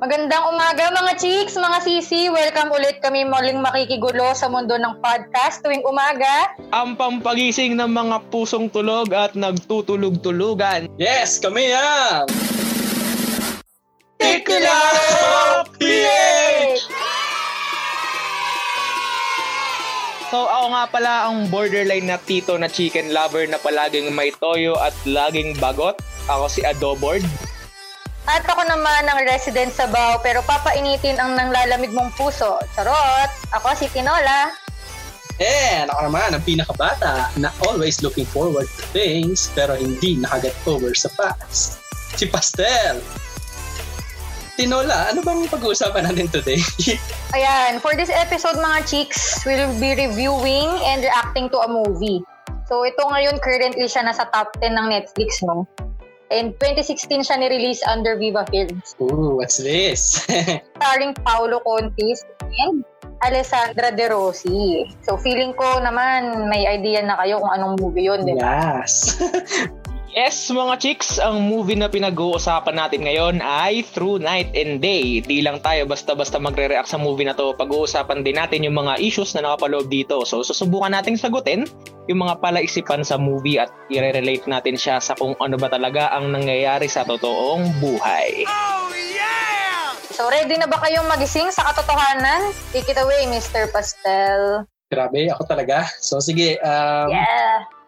Magandang umaga mga chicks, mga sisi. Welcome ulit kami muling makikigulo sa mundo ng podcast tuwing umaga. Ang pampagising ng mga pusong tulog at nagtutulog-tulugan. Yes, kami yan! PH! So ako nga pala ang borderline na tito na chicken lover na palaging may toyo at laging bagot. Ako si Adobord. At ako naman ang resident sa Bao pero papainitin ang nanglalamig mong puso. Charot! Ako si Tinola. And ako naman, ang pinakabata na always looking forward to things pero hindi nakaget over sa past. Si Pastel! Tinola, ano bang pag-uusapan natin today? Ayan, for this episode mga chicks, we'll be reviewing and reacting to a movie. So ito ngayon currently siya nasa top 10 ng Netflix, no? And 2016 siya ni-release under Viva Films. Ooh, what's this? Starring Paolo Contis and Alessandra De Rossi. So feeling ko naman may idea na kayo kung anong movie yun, di ba? yes. Yes, mga chicks, ang movie na pinag-uusapan natin ngayon ay Through Night and Day. Di lang tayo basta-basta magre-react sa movie na to. Pag-uusapan din natin yung mga issues na nakapaloob dito. So, susubukan nating sagutin yung mga palaisipan sa movie at i-relate natin siya sa kung ano ba talaga ang nangyayari sa totoong buhay. So ready na ba kayong magising sa katotohanan? Take it away, Mr. Pastel. Grabe, ako talaga. So sige, um, Yeah.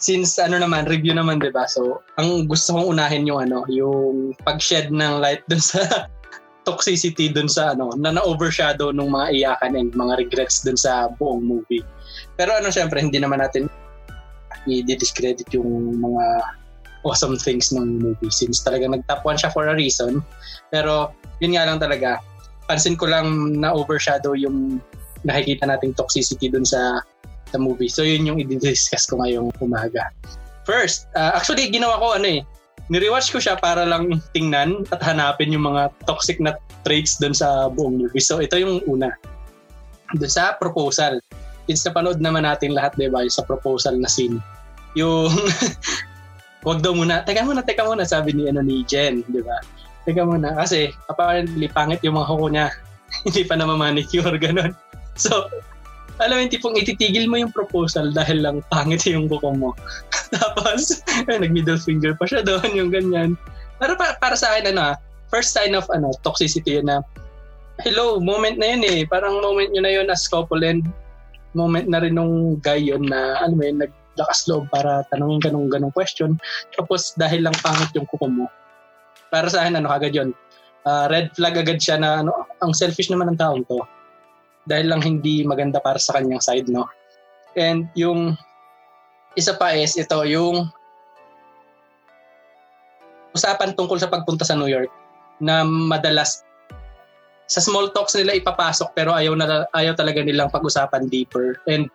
Since ano naman, review naman 'di ba? So, ang gusto kong unahin yung ano, yung pag-shed ng light dun sa toxicity dun sa ano, na na-overshadow ng mga iyakan and mga regrets dun sa buong movie. Pero ano syempre, hindi naman natin i-discredit yung mga awesome things ng movie since talaga nag-top one siya for a reason. Pero yun nga lang talaga, pansin ko lang na overshadow yung nakikita nating toxicity dun sa sa movie. So yun yung i-discuss ko ngayong umaga. First, uh, actually ginawa ko ano eh, nirewatch ko siya para lang tingnan at hanapin yung mga toxic na traits dun sa buong movie. So ito yung una. Dun sa proposal. Since napanood naman natin lahat, di ba, sa proposal na scene. Yung, wag daw muna, teka muna, teka muna, sabi ni, ano, ni Jen, di ba? Teka muna, kasi apparently pangit yung mga kuko niya. Hindi pa naman manicure, ganun. So, alam yung tipong ititigil mo yung proposal dahil lang pangit yung kuko mo. Tapos, eh, nag-middle finger pa siya doon, yung ganyan. Pero para, para sa akin, ano, ah, first sign of ano, toxicity yun na, hello, moment na yun eh. Parang moment yun na yun as couple and moment na rin nung guy yun na, ano mo yun, naglakas loob para tanungin ka nung ganong question. Tapos, dahil lang pangit yung kuko mo. Para sa akin, ano, agad yun. Ah, red flag agad siya na, ano, ang selfish naman ng taong to dahil lang hindi maganda para sa kanyang side, no? And yung isa pa is ito, yung usapan tungkol sa pagpunta sa New York na madalas sa small talks nila ipapasok pero ayaw na ayaw talaga nilang pag-usapan deeper and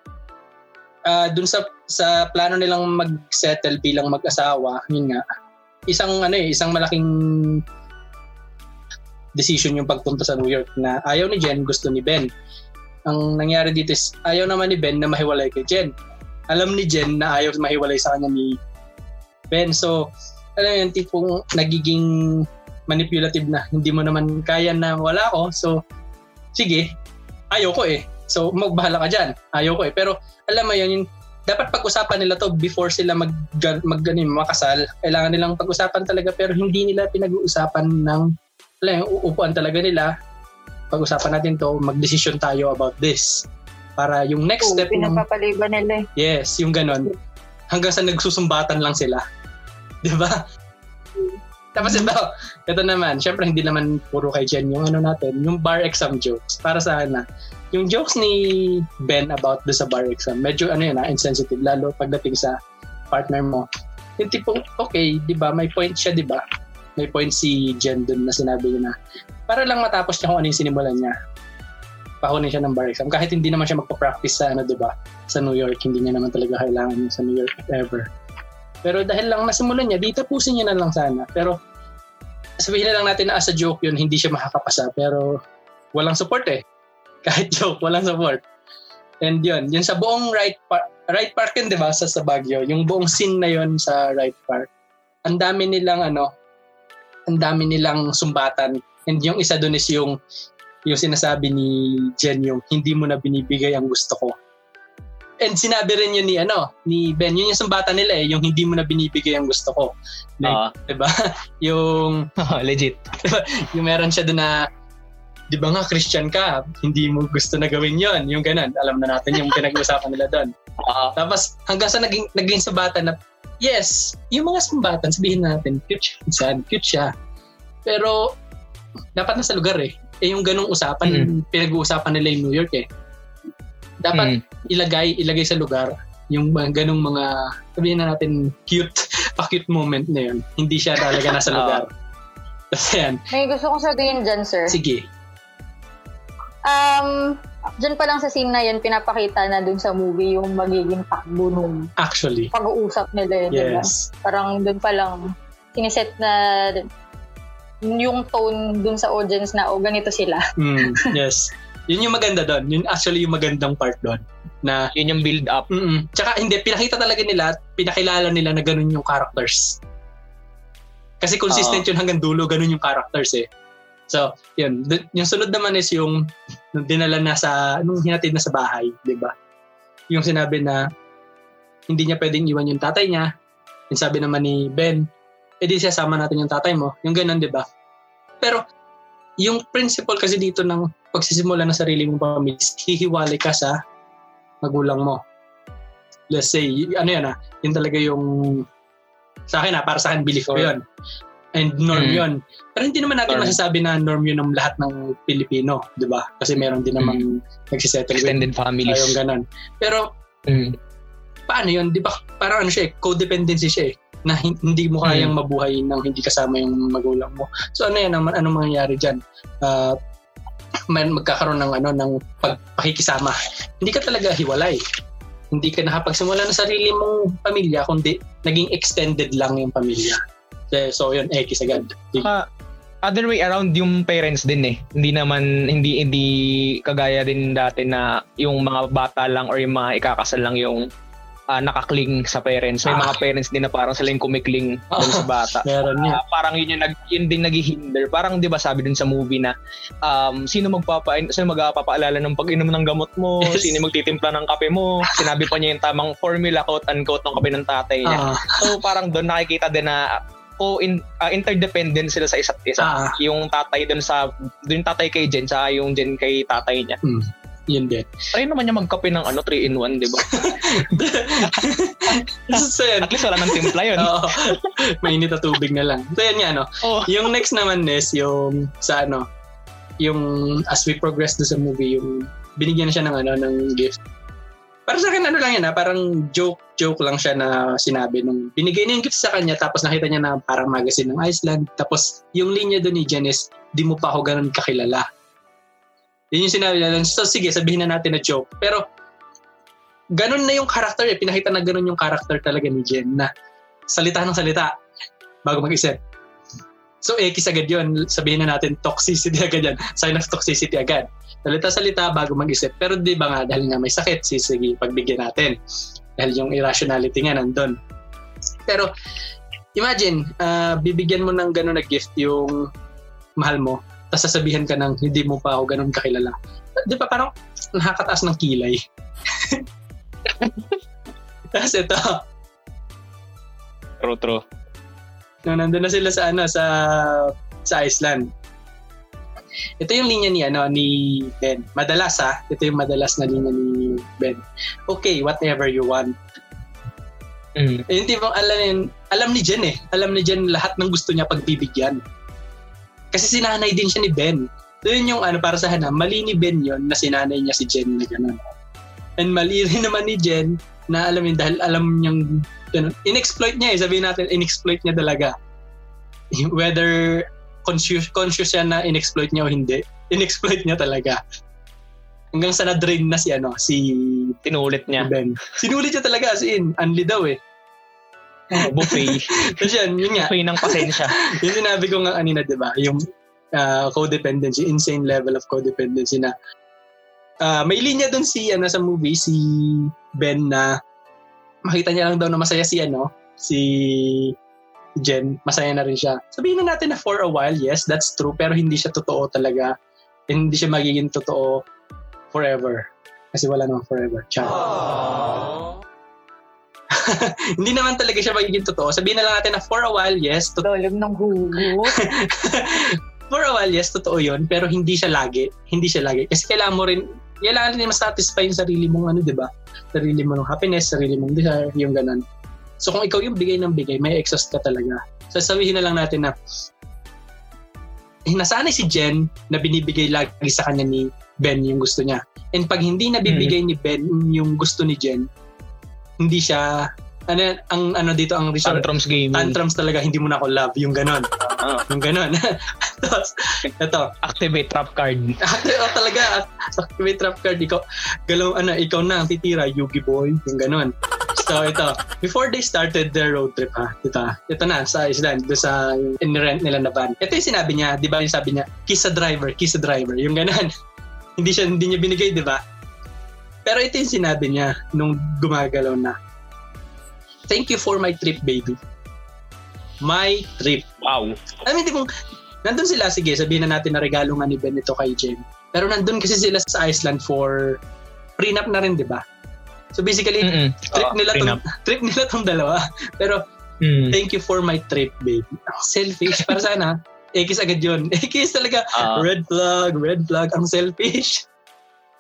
uh, dun sa sa plano nilang mag-settle bilang mag-asawa yun nga isang ano eh isang malaking decision yung pagpunta sa New York na ayaw ni Jen gusto ni Ben ang nangyari dito is ayaw naman ni Ben na mahiwalay kay Jen. Alam ni Jen na ayaw mahiwalay sa kanya ni Ben. So, alam yun, tipong nagiging manipulative na. Hindi mo naman kaya na wala ko. So, sige, ayaw ko eh. So, magbahala ka dyan. Ayaw ko eh. Pero, alam mo yun, yung, dapat pag-usapan nila to before sila mag, mag, mag makasal. Kailangan nilang pag-usapan talaga pero hindi nila pinag-uusapan ng alam, uupuan talaga nila pag-usapan natin to, mag-decision tayo about this. Para yung next Oo, step ng... pinapapaliban nila eh. Yes, yung ganon. Hanggang sa nagsusumbatan lang sila. Di ba? Tapos ito, ito naman, syempre hindi naman puro kay Jen yung ano natin, yung bar exam jokes. Para sa na, yung jokes ni Ben about do sa bar exam, medyo ano yun na, insensitive, lalo pagdating sa partner mo. Yung tipong, okay, di ba, may point siya, di ba? May point si Jen dun na sinabi niya na, para lang matapos niya kung ano yung sinimulan niya. Pakunin siya ng bar exam. Kahit hindi naman siya magpa-practice sa ano, di ba? Sa New York, hindi niya naman talaga kailangan sa New York ever. Pero dahil lang nasimulan niya, di tapusin niya na lang sana. Pero sabihin na lang natin na as a joke yun, hindi siya makakapasa. Pero walang support eh. Kahit joke, walang support. And yun, yun sa buong right park, right park yun, di ba, sa, sa Baguio, yung buong scene na yun sa right park, ang dami nilang ano, ang dami nilang sumbatan And yung isa doon is yung yung sinasabi ni Jen yung hindi mo na binibigay ang gusto ko. And sinabi rin yun ni ano, ni Ben, yun yung sumbata nila eh, yung hindi mo na binibigay ang gusto ko. Like, Oo. 'di ba? yung Legit. yung meron siya doon na di ba nga Christian ka, hindi mo gusto na gawin yon yung ganun. Alam na natin yung pinag-uusapan nila doon. Oo. Tapos hanggang sa naging, naging sabatan na, yes, yung mga sambatan, sabihin natin, cute siya, cute siya. Pero, dapat nasa lugar eh. Eh yung ganung usapan, pinag-uusapan nila yung New York eh. Dapat Mm. ilagay, ilagay sa lugar yung mga ganung mga, sabihin na natin, cute, pa-cute moment na yun. Hindi siya talaga nasa Oo. lugar. Tapos yan, May gusto kong sabihin dyan, sir. sige. Um, dyan pa lang sa scene na yun, pinapakita na dun sa movie yung magiging takbo nung Actually, pag-uusap nila yun. diba? yes. Parang dun pa lang, siniset na yung tone dun sa audience na, oh, ganito sila. Mm, yes. Yun yung maganda doon. Yun actually yung magandang part doon. Na, Yun yung build up. mm Tsaka hindi, pinakita talaga nila, at pinakilala nila na ganun yung characters. Kasi consistent yun hanggang dulo, ganun yung characters eh. So, yun. D- yung sunod naman is yung nung dinala na sa, nung hinatid na sa bahay, di ba? Yung sinabi na hindi niya pwedeng iwan yung tatay niya. Yung sabi naman ni Ben, edi siya sama natin yung tatay mo. Yung ganun, di ba? Pero, yung principle kasi dito ng pagsisimula ng sarili mong pamilya, is hihiwalay ka sa magulang mo. Let's say, ano yan ah, yun talaga yung sa akin ah, para sa akin belief ko yun. And norm Mm. yun. Pero hindi naman natin Sure. masasabi na norm yun ng lahat ng Pilipino, di ba? Kasi meron din namang nagsisettle with Extended families. yung ganon. Pero Mm. paano yun? Di ba? Parang ano siya eh, codependency siya eh na hin- hindi mo kayang Hmm. mabuhay nang hindi kasama yung magulang mo. So ano yan, ang- anong mangyayari diyan? Uh, man magkakaroon ng ano ng pagpakikisama. Hindi ka talaga hiwalay. Hindi ka nakapagsimula ng sarili mong pamilya kundi naging extended lang yung pamilya. Eh, So yun, X agad. Saka, other way around yung parents din eh. Hindi naman, hindi, hindi kagaya din dati na yung mga bata lang or yung mga ikakasal lang yung ah, nakakling sa parents. May Ah. mga parents din na parang sila yung kumikling dun sa bata. Meron. Ah, parang yun yung nag, yun din naghihinder. Parang 'di ba sabi dun sa movie na um, sino magpapa sino magpapaalala ng pag-inom ng gamot mo, Yes. sino magtitimpla ng kape mo. Sinabi pa niya yung tamang formula quote unquote ng kape ng tatay niya. Ah, So parang doon nakikita din na ko in, ah, interdependent sila sa isa't isa. ah, Yung tatay doon sa doon yung tatay kay Jen sa yung Jen kay tatay niya. Yun din. Try naman niya magkape ng ano 3 in 1, 'di ba? so yun. At least wala nang timpla 'yun. Oo. Mainit na tubig na lang. So yun nga, no? Oh. Yung next naman is yung sa ano, yung as we progress do sa movie, yung binigyan na siya ng ano, ng gift. Para sa akin, ano lang yan ha, parang joke, joke lang siya na sinabi nung binigay niya yung gift sa kanya tapos nakita niya na parang magazine ng Iceland. Tapos yung linya doon ni Jen is, di mo pa ako ganun kakilala. Yun yung sinabi niya. So sige, sabihin na natin na joke. Pero ganun na yung character eh. Pinakita na ganun yung character talaga ni Jen na salita ng salita bago mag-isip. So, X agad yun. Sabihin na natin toxicity agad yan. Sign of toxicity agad. Salita-salita bago mag-isip. Pero di ba nga, dahil nga may sakit, si sige, pagbigyan natin. Dahil yung irrationality nga nandun. Pero, imagine, ah, bibigyan mo ng gano'n na gift yung mahal mo, tapos sasabihan ka ng hindi mo pa ako ganun kakilala. Di ba parang nakakataas ng kilay? tapos ito, True, true. No, nandun na sila sa ano sa sa Iceland. Ito yung linya ni ano ni Ben. Madalas ha, ito yung madalas na linya ni Ben. Okay, whatever you want. Mm. Eh, yung tipong alam ni, alam ni Jen eh. Alam ni Jen lahat ng gusto niya pagbibigyan. Kasi sinanay din siya ni Ben. So yun yung ano para sa hana, mali ni Ben yon na sinanay niya si Jen na gano'n. And mali rin naman ni Jen na alam yun dahil alam niyang ganun. In-exploit niya eh. Sabihin natin, in-exploit niya talaga. Whether conscious, conscious siya na in-exploit niya o hindi, in-exploit niya talaga. Hanggang sa na-drain na si ano, si Tinulit niya. Ben. Sinulit niya talaga as in, unli daw eh. Buffet. Tapos yan, yun nga, Buffet ng pasensya. yung sinabi ko nga kanina, di ba? Yung ah, codependency, insane level of codependency na ah, may linya doon si, ano, sa movie, si Ben na makita niya lang daw na masaya si, ano, si Jen, masaya na rin siya. Sabihin na natin na for a while, yes, that's true, pero hindi siya totoo talaga. And hindi siya magiging totoo forever. Kasi wala namang forever. Char. hindi naman talaga siya magiging totoo. Sabihin na lang natin na for a while, yes, totoo. Dolog ng hugot. for a while, yes, totoo yun, pero hindi siya lagi. Hindi siya lagi. Kasi kailangan mo rin, kailangan rin ma-satisfy yung sarili mong ano, di ba? Sarili mo ng happiness, sarili mong desire, yung ganun. So kung ikaw yung bigay ng bigay, may exhaust ka talaga. So sabihin na lang natin na eh, nasanay si Jen na binibigay lagi sa kanya ni Ben yung gusto niya. And pag hindi nabibigay ni Ben yung gusto ni Jen, hindi siya ano ang ano dito ang result Tantrums gaming. tantrums talaga hindi mo na ako love yung ganon. Ah. yung ganon. Tapos ito Activate trap card. oh, talaga activate trap card ikaw galaw ano ikaw na ang titira Yugi boy yung ganon. So ito before they started their road trip ha ito ito na sa Iceland doon sa in-rent nila na van. Ito yung sinabi niya di ba yung sabi niya kiss a driver kiss a driver yung ganon. Hindi siya hindi niya binigay di ba pero ito yung sinabi niya nung gumagalaw na thank you for my trip baby my trip Wow. I mean, di mo, nandun sila, sige, sabihin na natin na regalo nga ni Ben ito kay Jen. Pero nandun kasi sila sa Iceland for prenup na rin, di ba? So basically, Mm-mm. trip Oo, nila tong, prenup. trip nila tong dalawa. Pero Mm. thank you for my trip, baby. Ang selfish. Para sana, ekis agad yun. Ekis talaga. Ah. red flag, red flag. Ang selfish.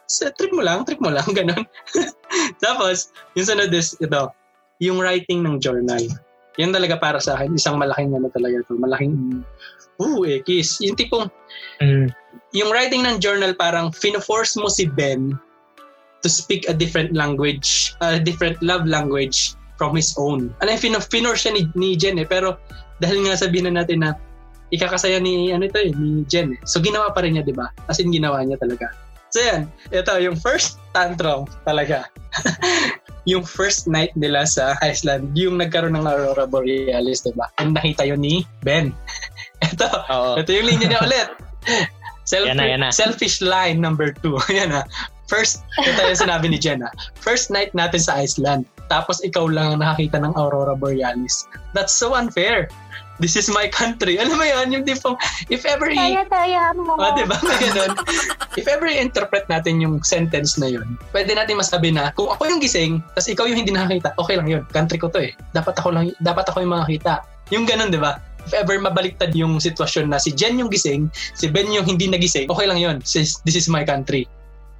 Sa trip mo lang, trip mo lang, ganun. Tapos, yung sunod is, ito, yung writing ng journal. Yan talaga para sa akin, isang malaking ano talaga to, malaking, ooh, ekis. Yung tipong, Mm. yung writing ng journal parang fino-force mo si Ben to speak a different language, a different love language from his own. Yung fino finor siya ni, ni Jen eh, pero dahil nga sabihin na natin na ikakasaya ni ano ito eh, ni Jen eh. So ginawa pa rin niya, 'di ba? As in ginawa niya talaga. So yan, ito yung first tantrum talaga. yung first night nila sa Iceland, yung nagkaroon ng Aurora Borealis, 'di ba? And nakita yun ni Ben. ito, Oo. ito yung linya niya ulit. Self- Yan na, yan na. Selfish line number two. Yan na. First, ito yung sinabi ni Jenna. First night natin sa Iceland. Tapos ikaw lang ang nakakita ng Aurora Borealis. That's so unfair. This is my country. Alam mo yan, yung tipong, if ever i- Kaya-kaya mo. Oh, di ba? May ganun. If ever i-interpret natin yung sentence na yun, pwede natin masabi na, kung ako yung gising, tapos ikaw yung hindi nakakita, okay lang yun. Country ko to eh. Dapat ako lang, dapat ako yung makakita. Yung ganun, di ba? If ever mabaliktad yung sitwasyon na si Jen yung gising, si Ben yung hindi nagising, okay lang yun. This, this is my country.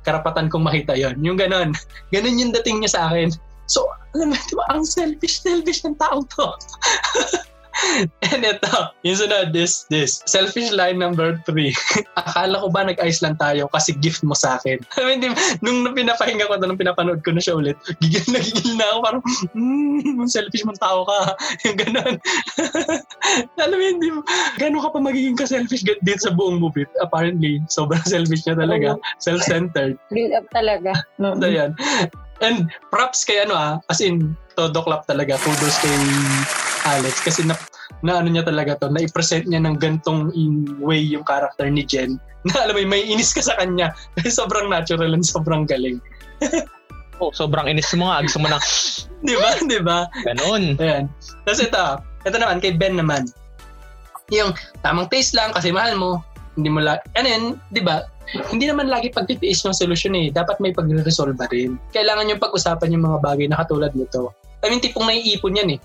Karapatan kong makita yon Yung ganun. Ganun yung dating niya sa akin. So, alam mo, di ba, ang selfish, selfish ng tao to. And ito, yung sunod, this, this. Selfish line number three. Akala ko ba nag-Iceland tayo kasi gift mo sa akin? I mean, di, nung pinapahinga ko nung pinapanood ko na siya ulit, gigil na gigil na ako, parang, hmm, selfish mong tao ka. Yung ganon. Alam mo yun, di, gano'n ka pa magiging ka-selfish dito sa buong movie? Apparently, sobrang selfish niya talaga. Self-centered. Build up talaga. So, yan. And props kay ano ah, as in, todo clap talaga. Kudos kay Alex kasi na, na ano niya talaga to, na-present niya ng gantong in way yung character ni Jen. Na alam mo, may inis ka sa kanya. Kasi sobrang natural and sobrang galing. Oh, sobrang inis mo nga. Gusto mo na, Di ba? Di ba? ganun. Ayan. Tapos ito, ito naman, kay Ben naman. Yung tamang taste lang kasi mahal mo. Hindi mo la... Ano yun, di ba? Hindi naman lagi pagtitiis yung solusyon eh. Dapat may pagre-resolve rin. Kailangan yung pag-usapan yung mga bagay na katulad nito. I mean, tipong naiipon yan eh.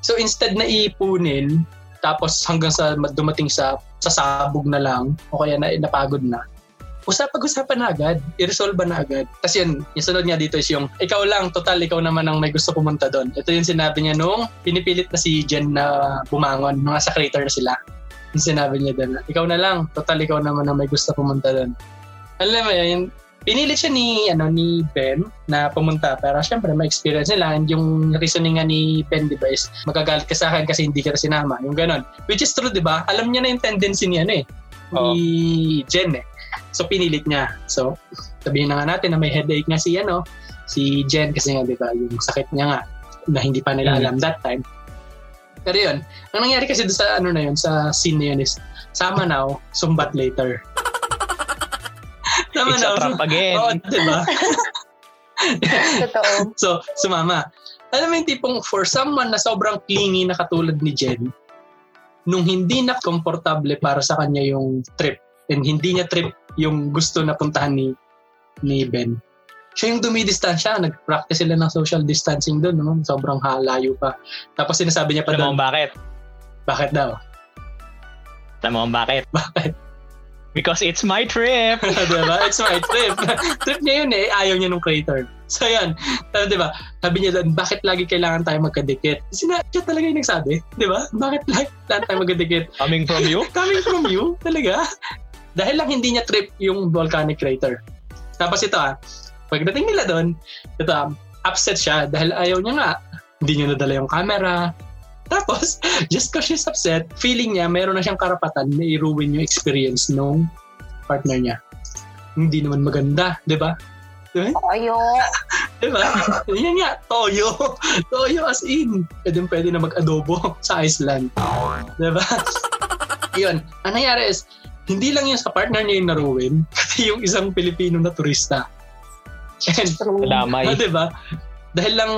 So instead na iipunin, tapos hanggang sa dumating sa sasabog na lang, o kaya na, napagod na, usap pag-usapan na agad, i-resolve na agad. Tapos yun, yung sunod niya dito is yung, ikaw lang, total, ikaw naman ang may gusto pumunta doon. Ito yung sinabi niya nung pinipilit na si Jen na bumangon, mga sa crater na sila. Yung sinabi niya doon, ikaw na lang, total, ikaw naman ang may gusto pumunta doon. Alam mo yun, pinilit siya ni, ano, ni Ben na pumunta para syempre ma-experience nila and yung reasoning nga ni Ben, di ba, is magagalit ka sa akin kasi hindi ka na sinama. Yung ganon. Which is true, di ba? Alam niya na yung tendency ni, ano eh, ni Jen eh. So pinilit niya. So sabihin na nga natin na may headache nga si ano, si Jen kasi nga 'di ba, yung sakit niya nga na hindi pa nila Mm. alam that time. Pero yun, ang nangyari kasi sa ano na yun, sa scene na yun is sama now, sumbat later. Sama It's a trap again. Oo, di ba? Totoo. So, sumama. alam mo yung tipong for someone na sobrang clingy na katulad ni Jen, nung hindi na komportable para sa kanya yung trip, and hindi niya trip yung gusto na puntahan ni ni Ben. Siya yung dumidistansya, nag-practice sila ng social distancing doon, no? sobrang halayo pa. Tapos sinasabi niya pa Alam mo doon, bakit? bakit daw? Alam mo kung bakit? Bakit? Because it's my trip. diba? It's my trip. trip niya yun eh, ayaw niya nung creator. So yan, Pero, diba? Sabi niya doon, bakit lagi kailangan tayo magkadikit? Sina, siya talaga yung nagsabi, diba? Bakit lagi kailangan tayo magkadikit? Coming from you? Coming from you? Talaga? Dahil lang hindi niya trip yung volcanic crater. Tapos ito ah, pagdating nila doon, ito ah, upset siya dahil ayaw niya nga. Hindi niya nadala yung camera. Tapos, just because she's upset, feeling niya meron na siyang karapatan na i-ruin yung experience nung partner niya. Hindi naman maganda, di ba? Ayo. Di ba? Yan nga, toyo. Toyo as in. Pwede pwede na mag-adobo sa Iceland. Di ba? Yun. Ang nangyari is, hindi lang yun sa partner niya yung naruin, pati yung isang Pilipino na turista. And, True. Damay. ah, di ba? Dahil lang,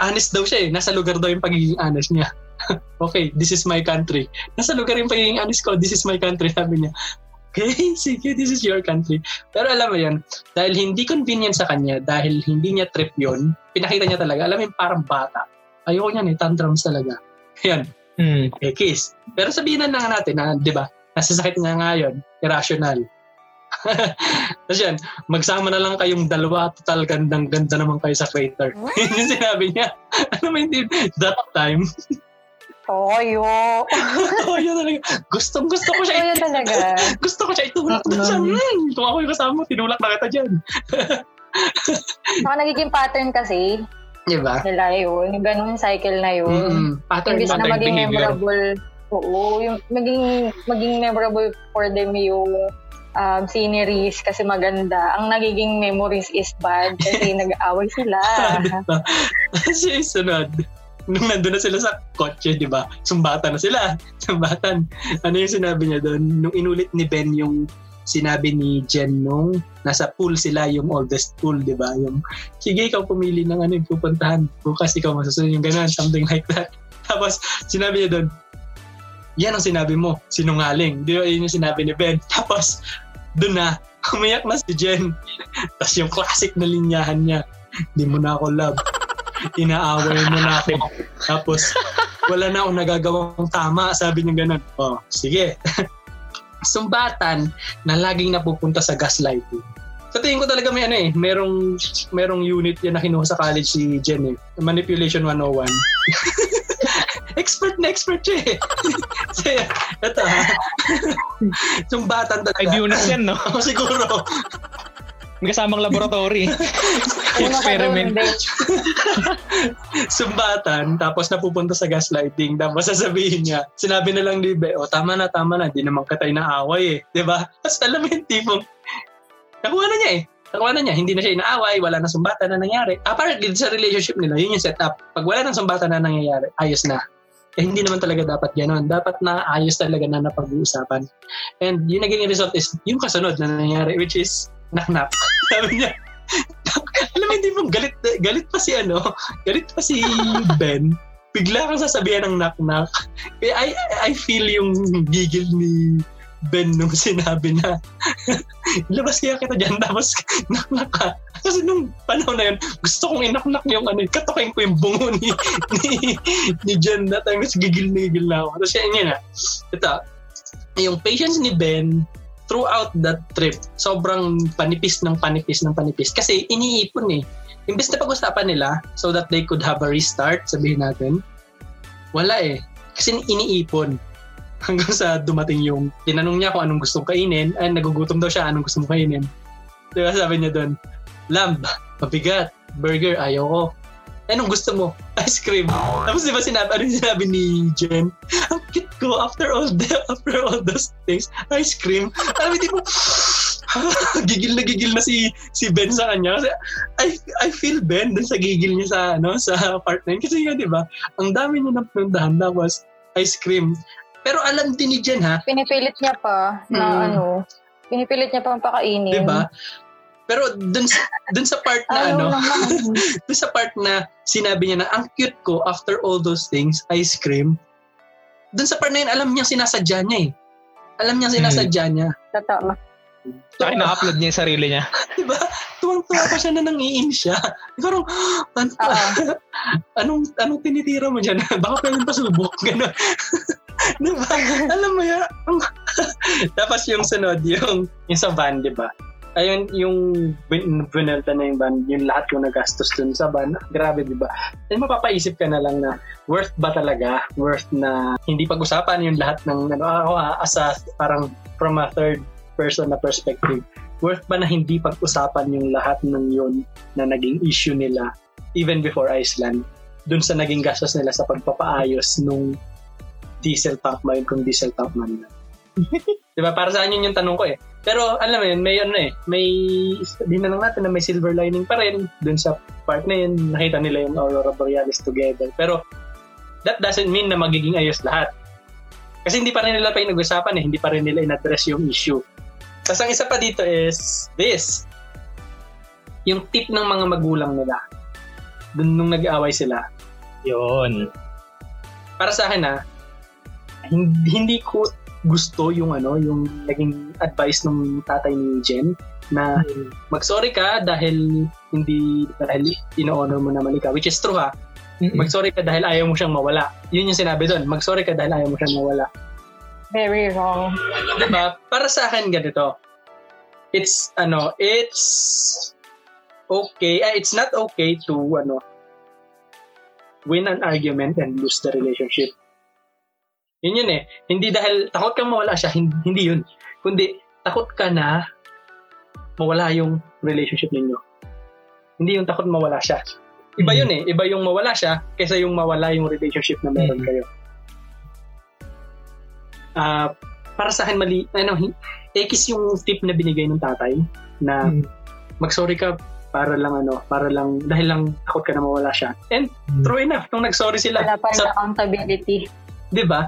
honest daw siya eh. Nasa lugar daw yung pagiging honest niya. okay, this is my country. Nasa lugar yung pagiging honest ko, this is my country, sabi niya. Okay, sige, this is your country. Pero alam mo yan, dahil hindi convenient sa kanya, dahil hindi niya trip yon pinakita niya talaga, alam mo yung parang bata. Ayoko niyan eh, tantrums talaga. Yan, Hmm. eh, kiss. Pero sabihin na lang natin na, di ba, nasasakit nga ngayon, irrational. Tapos yan, magsama na lang kayong dalawa, total gandang-ganda naman kayo sa crater. Yun yung sinabi niya. Ano mo hindi, that time, Toyo. yun talaga. Gustong gusto ko siya. Toyo talaga. Gusto ko siya itulak doon sa, hmm, kung ako yung kasama mo, tinulak na kita dyan. Saka nagiging pattern kasi Di ba? nila yun. Yung ganung cycle na yun. Mm-mm. Pattern, Imbis na pattern maging behavior. memorable. Oo, yung maging, maging memorable for them yung um, sceneries kasi maganda. Ang nagiging memories is bad kasi nag-aaway sila. Kasi sunod, nung nandun na sila sa kotse, di ba? Sumbatan na sila. Sumbatan. Ano yung sinabi niya doon? Nung inulit ni Ben yung sinabi ni Jen nung nasa pool sila, yung oldest pool, di ba? Yung, sige, ikaw pumili ng ano yung pupuntahan. Bukas ikaw masusunod yung ganun, something like that. Tapos, sinabi niya doon, yan ang sinabi mo, sinungaling. Di ba, yun yung sinabi ni Ben. Tapos, doon na, umiyak na si Jen. Tapos yung classic na linyahan niya, di mo na ako love. Inaaway mo na ako. Tapos, wala na akong nagagawang tama, sabi niya ganun. Oh, sige. Sumbatan na laging napupunta sa gaslighting. Sa tingin ko talaga may ano eh, merong, merong unit yan na kinuha sa college si Jen eh. Manipulation 101. Expert na expert siya eh. so, ito ha. Sumbatan talaga. Units yan, no? Ako siguro. May kasamang laboratory. Experiment. sumbatan, tapos napupunta sa gaslighting, tapos sasabihin niya, sinabi na lang ni Be, o tama na, tama na, di naman katay na away eh. 'Di ba? Tapos alam mo yung tipong, nakuha na niya eh. Nakuha na niya, hindi na siya inaaway, wala na sumbatan na nangyari. Apparently, sa relationship nila, yun yung setup. Pag wala ng sumbatan na nangyayari, ayos na. Eh, hindi naman talaga dapat gano'n. Dapat na ayos talaga na napag-uusapan. And yung naging result is yung kasunod na nangyari, which is knock-knock. Sabi niya, alam mo, hindi mo galit, galit pa si ano, galit pa si Ben. Bigla kang sasabihan ng knock-knock. I, I feel yung gigil ni Ben nung sinabi na labas kaya kita dyan tapos knock-knock ka. Kasi nung panahon na yun, gusto kong inak-knock yung ano, katukin ko yung bungo ni, ni, ni Jen na tapos gigil na gigil na ako. Tapos yan yun na. Ito, yung patience ni Ben throughout that trip, sobrang panipis ng panipis ng panipis. Kasi iniipon eh. Imbes na pag-usapan nila so that they could have a restart, sabihin natin, wala eh. Kasi iniipon. Hanggang sa dumating yung, tinanong niya kung anong gustong kainin, ay nagugutom daw siya, anong gusto mong kainin. Diba sabi niya doon, lamb, mabigat, burger, ayaw ko. Eh, anong gusto mo? Ice cream. Tapos di ba sinabi, ano sinabi ni Jen? Ang cute ko after all the, after all those things. Ice cream. Alam mo, di mo, gigil na gigil na si si Ben sa kanya kasi I I feel Ben dun sa gigil niya sa ano sa part na yun. kasi nga di ba ang dami niya napundahan tapos ice cream pero alam din ni Jen ha Pinipilit niya pa na Mm. ano, pinipilit niya pa pakainin. di ba Pero dun, dun sa part na Ayaw ano, dun sa part na sinabi niya na ang cute ko after all those things, ice cream. Dun sa part na yun, alam niya sinasadya niya eh. Alam niya sinasadya niya. Totoo. Saka na-upload niya yung sarili niya. Diba? Tuwang-tuwa pa siya na nangiin siya. Parang, an- Oo. anong, anong tinitira mo dyan? Baka pwedeng pasubok. Ganon. diba? Alam mo. Ang- Tapos yung sunod, yung, yung sa van, diba? Ayun, yung bin- binelta na yung van, yung lahat yung nagastos dun sa van. Grabe, diba? Then mapapaisip ka na lang na worth ba talaga? Worth na hindi pag-usapan yung lahat ng, ano, ako ah, as a, parang from a third person na perspective worth ba na hindi pag-usapan yung lahat ng yun na naging issue nila even before Iceland dun sa naging gastos nila sa pagpapaayos nung diesel tank ba yun kung diesel tank man yun. diba? Para sa yun yung tanong ko eh. Pero alam mo yun, may ano eh, may sabihin na lang natin na may silver lining pa rin dun sa part na yun, nakita nila yung Aurora Borealis together. Pero that doesn't mean na magiging ayos lahat. Kasi hindi pa rin nila pa pinag-usapan eh, hindi pa rin nila in-address yung issue. Tapos ang isa pa dito is this. Yung tip ng mga magulang nila. Dun nung nag-aaway sila. Yun. Para sa akin ha, hindi, hindi ko gusto yung ano, yung naging advice ng tatay ni Jen na mag-sorry ka dahil hindi dahil ino-honor mo naman ikaw which is true ha mag-sorry ka dahil ayaw mo siyang mawala yun yung sinabi doon mag-sorry ka dahil ayaw mo siyang mawala Very wrong. diba? Para sa akin ganito. It's ano, it's okay. eh, it's not okay to ano win an argument and lose the relationship. Yun yun eh. Hindi dahil takot kang mawala siya, hindi, hindi yun. Kundi takot ka na mawala yung relationship ninyo. Hindi yung takot mawala siya. Iba yun eh. Iba yung mawala siya kaysa yung mawala yung relationship na meron Mhm. kayo. Ah, para sa akin mali, ano, tekis yung tip na binigay ng tatay na Mm. mag-sorry ka para lang ano, para lang, dahil lang takot ka na mawala siya. And Mm. true enough, nung nag-sorry sila, Wala pa rin sa, accountability. Di ba?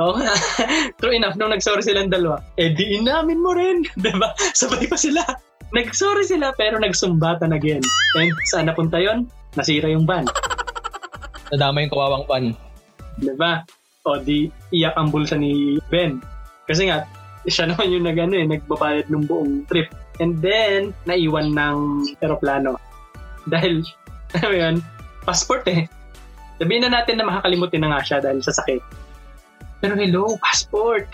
Oo nga. true enough, nung nag-sorry silang dalawa, eh di inamin mo rin, di ba? Sabay pa sila. Nag-sorry sila pero nagsumbatan again. And saan napunta yon? Nasira yung van. Nadama yung kawawang pan. Di ba? O di iyak ang bulsa ni Ben. Kasi nga, siya naman yung nag, ano, eh, nagbabayad ng buong trip. And then, naiwan ng aeroplano. Dahil, ano yun, passport eh. Sabihin na natin na makakalimutin na nga siya dahil sa sakit. Pero hello, passport.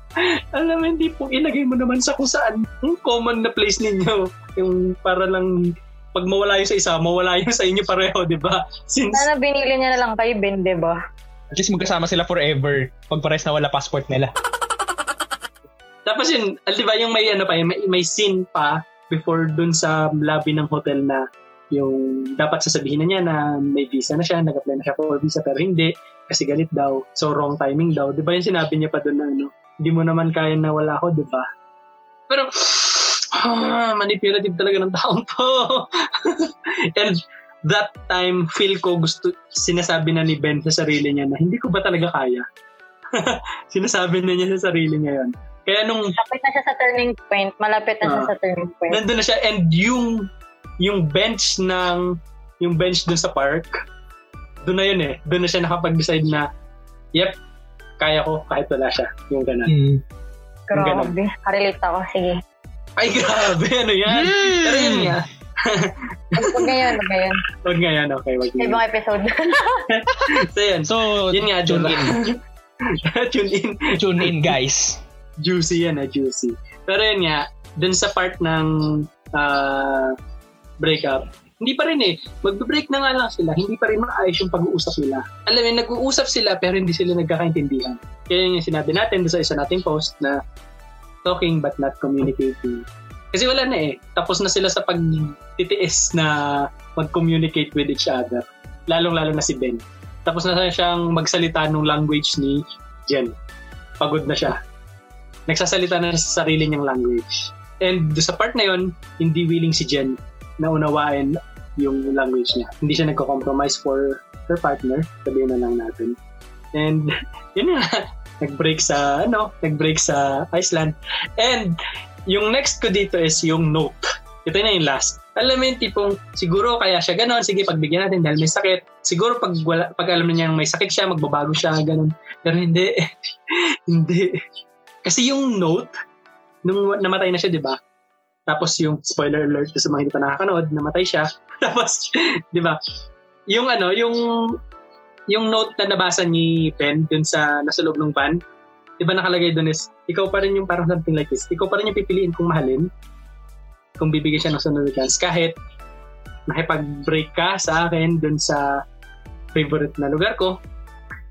Alam mo, hindi po ilagay mo naman sa kung saan yung common na place ninyo. Yung para lang pag mawala yung sa isa, mawala yung sa inyo pareho, di ba? Since Sana binili niya na lang kay Ben, di ba? At least magkasama sila forever pag pares na wala passport nila. Tapos yun, al- di ba yung may ano pa, yung may, may scene pa before dun sa lobby ng hotel na yung dapat sasabihin na niya na may visa na siya, nag-apply na siya for visa pero hindi kasi galit daw. So wrong timing daw. Di ba yung sinabi niya pa dun na ano, hindi mo naman kaya na wala ako, di ba? Pero, ah, manipulative talaga ng taong to. And that time, feel ko gusto, sinasabi na ni Ben sa sarili niya na hindi ko ba talaga kaya? sinasabi na niya sa sarili niya yun. Kaya nung Malapit na siya sa turning point. Malapit na siya Ah. sa turning point. nandun na siya and yung yung bench ng yung bench dun sa park doon na yun eh doon na siya nakapag-decide na yep kaya ko kahit wala siya yung ganun Mm. Grabe. Karelate ako. Sige. ay grabe ano yan pero yun nga Huwag ngayon, huwag ngayon. wag nga yan okay wag Sa nga ibang episode. so yun So, yun nga tune diba? in. tune in Tune in, guys. juicy yan ah juicy pero yun nga dun sa part ng breakup hindi pa rin eh. Magbe-break na nga lang sila. Hindi pa rin maayos yung pag-uusap nila. Alam mo, nag-uusap sila pero hindi sila nagkakaintindihan. Kaya yung sinabi natin sa isa nating post na talking but not communicating. Kasi wala na eh. Tapos na sila sa pagtitiis na mag-communicate with each other. Lalong-lalo na si Ben. Tapos na siyang magsalita ng language ni Jen. Pagod na siya. Nagsasalita na sa sarili niyang language. And sa part na yon hindi willing si Jen na unawain yung language niya. Hindi siya nagko-compromise for her partner, sabihin na lang natin. And yun nga, nag-break sa ano, nag-break sa Iceland. And yung next ko dito is yung note. Ito na yung last. Alam mo yung tipong, siguro kaya siya ganon, sige, pagbigyan natin dahil may sakit. Siguro pag, wala, pag alam niya may sakit siya, magbabago siya, ganon. Pero hindi. hindi. Kasi yung note, nung namatay na siya, di ba? Tapos yung spoiler alert sa mga hindi pa nakakanood, namatay siya. Tapos, di ba? Yung ano, yung yung note na nabasa ni Ben dun sa nasa loob ng van, di ba nakalagay dun is, ikaw pa rin yung parang something like this. Ikaw pa rin yung pipiliin kung mahalin kung bibigyan siya ng sunod chance. Kahit nakipag-break ka sa akin dun sa favorite na lugar ko,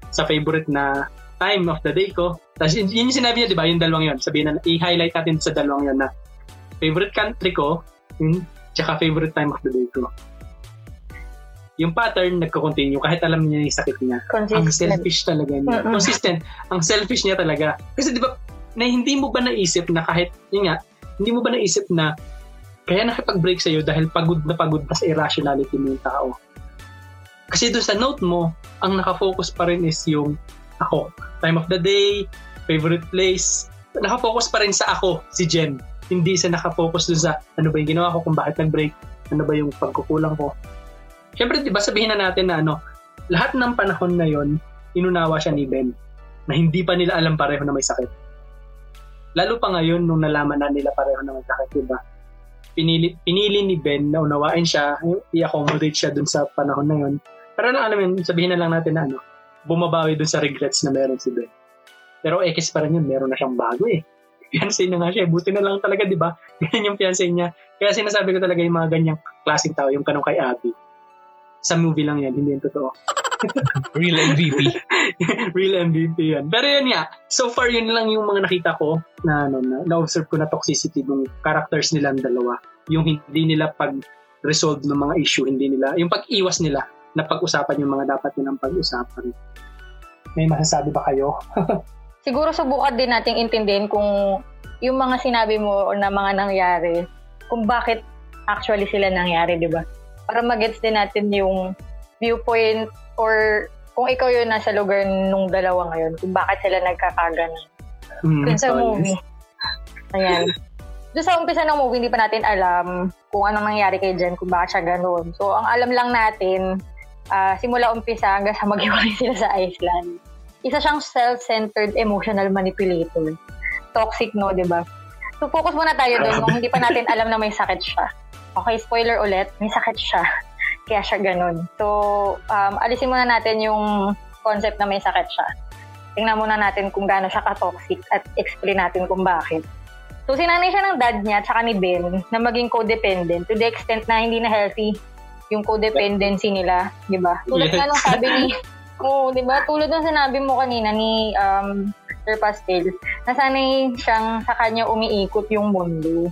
sa favorite na time of the day ko. Tapos yun, yun yung sinabi niya, di ba? Yung dalawang yun. Sabihin na, i-highlight natin sa dalawang yun na favorite country ko, yun, tsaka favorite time of the day ko. Yung pattern, nagko-continue kahit alam niya yung sakit niya. Consistent. Ang selfish talaga niya. Mm-mm. Consistent. Ang selfish niya talaga. Kasi di ba, na hindi mo ba naisip na kahit, yun nga, hindi mo ba naisip na kaya nakipag-break sa'yo dahil pagod na pagod pa sa irrationality mo yung tao. Kasi doon sa note mo, ang nakafocus pa rin is yung ako. Time of the day, favorite place. Nakafocus pa rin sa ako, si Jen. Hindi sa nakafocus doon sa ano ba yung ginawa ko, kung bakit nag-break, ano ba yung pagkukulang ko. Siyempre, di ba sabihin na natin na ano, lahat ng panahon na yon inunawa siya ni Ben na hindi pa nila alam pareho na may sakit. Lalo pa ngayon nung nalaman na nila pareho na may sakit, di ba? Pinili, pinili ni Ben na unawain siya, i-accommodate siya dun sa panahon na yon. Pero lang alam yun, sabihin na lang natin na ano, bumabawi dun sa regrets na meron si Ben. Pero X pa rin yun, meron na siyang bago eh. Fiancé na nga siya, buti na lang talaga, di ba? Ganyan yung fiancé niya. Kaya sinasabi ko talaga yung mga ganyang klaseng tao, yung kanong kay Abby. Sa movie lang yan, hindi yan totoo. Real MVP. Real MVP yan. Pero yun nga, so far yun lang yung mga nakita ko na, ano, na, na-observe ko na toxicity ng characters nilang dalawa. Yung hindi nila pag-resolve ng mga issue, hindi nila, yung pag-iwas nila na pag-usapan yung mga dapat nilang pag-usapan. May masasabi ba kayo? Siguro subukan din nating intindihin kung yung mga sinabi mo na mga nangyari, kung bakit actually sila nangyari, di ba? Para magets din natin yung viewpoint or kung ikaw yun nasa lugar nung dalawa ngayon, kung bakit sila nagkakaganon. Hmm, Dun sa movie. Ayan. Doon sa umpisa ng movie, hindi pa natin alam kung anong nangyari kay Jen, kung bakit siya ganun. So, ang alam lang natin, ah, simula umpisa hanggang sa maghiwalay sila sa Iceland. Isa siyang self-centered emotional manipulator. Toxic, no, di ba? So, focus muna tayo doon kung hindi pa natin alam na may sakit siya. Okay, spoiler ulit, may sakit siya. Kaya siya ganun. So, um, alisin muna natin yung concept na may sakit siya. Tingnan muna natin kung gaano siya ka-toxic at explain natin kung bakit. So, sinanay siya ng dad niya at saka ni Ben na maging codependent to the extent na hindi na healthy yung codependency nila, di ba? Tulad Yes. nga nung sabi ni, oh, di ba? Tulad ng sinabi mo kanina ni um, Sir Pastel, nasanay siyang sa kanya umiikot yung mundo.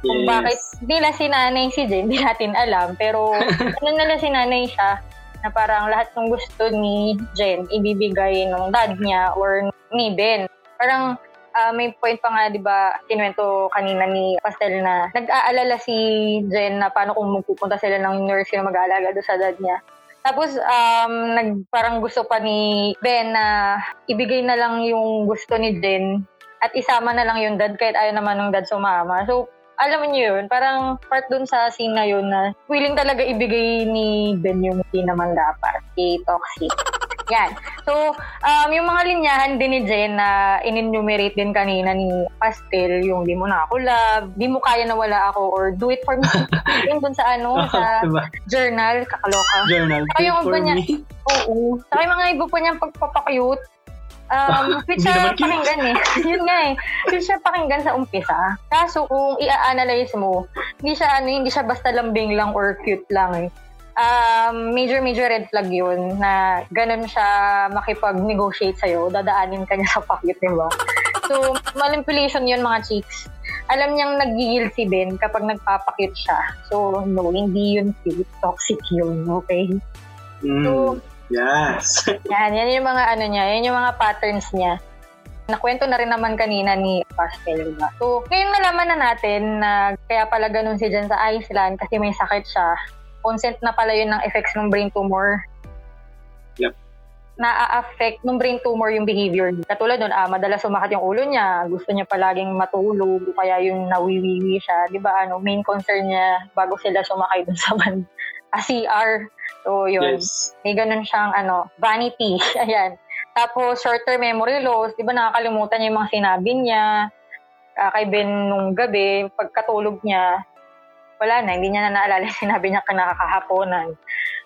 Kung Yes. bakit nila sinanay si Jen, hindi natin alam. Pero ano nila sinanay siya na parang lahat ng gusto ni Jen ibibigay ng dad niya or ni Ben. Parang ah, may point pa nga, di ba, kinuwento kanina ni Pastel na nag-aalala si Jen na paano kung magpupunta sila ng nurse yung mag-aalaga doon sa dad niya. Tapos, um, nag, parang gusto pa ni Ben na ibigay na lang yung gusto ni Jen at isama na lang yung dad kahit ayaw naman ng dad sumama. So, alam niyo yun, parang part dun sa scene na yun na willing talaga ibigay ni Ben yung hindi naman dapat. Kay Toxic. Yan. So, um, yung mga linyahan din ni Jen na in-enumerate din kanina ni Pastel, yung di mo na ako love, di mo kaya na wala ako, or do it for me. yun dun sa ano, sa diba? journal, kakaloka. Journal. Saka yung iba niya- me. Oo. Saka yung mga iba pa niyang pagpapakyut. Um, which siya pakinggan eh. Yun nga eh. Which siya pakinggan sa umpisa. Kaso kung i-analyze mo, hindi siya ano, hindi siya basta lambing lang or cute lang eh. Um, major major red flag yun na ganun siya makipag-negotiate sa'yo, dadaanin ka niya sa pakit, di ba? So, manipulation yun mga chicks. Alam niyang nagigil si Ben kapag nagpapakit siya. So, no, hindi yun cute. Toxic yun, okay? Mm, So, yes. yan, yan yung mga ano niya, yan yung mga patterns niya. Nakwento na rin naman kanina ni Pastel, diba? So, ngayon nalaman na natin na kaya pala ganun si Jen sa Iceland kasi may sakit siya. Consent na pala yun ng effects ng brain tumor. na-affect ng brain tumor yung behavior niya. Katulad nun, ah, madalas sumakat yung ulo niya, gusto niya palaging matulog, kaya yung nawiwiwi siya. Di ba, ano, main concern niya bago sila sumakay dun sa van, ah, CR. So, yun. Yes. May ganun siyang, ano, vanity. Ayan. Tapos, short-term memory loss. Di ba, nakakalimutan niya yung mga sinabi niya ah, kay Ben nung gabi, pagkatulog niya, wala na, hindi niya na naalala sinabi niya kinakakahaponan.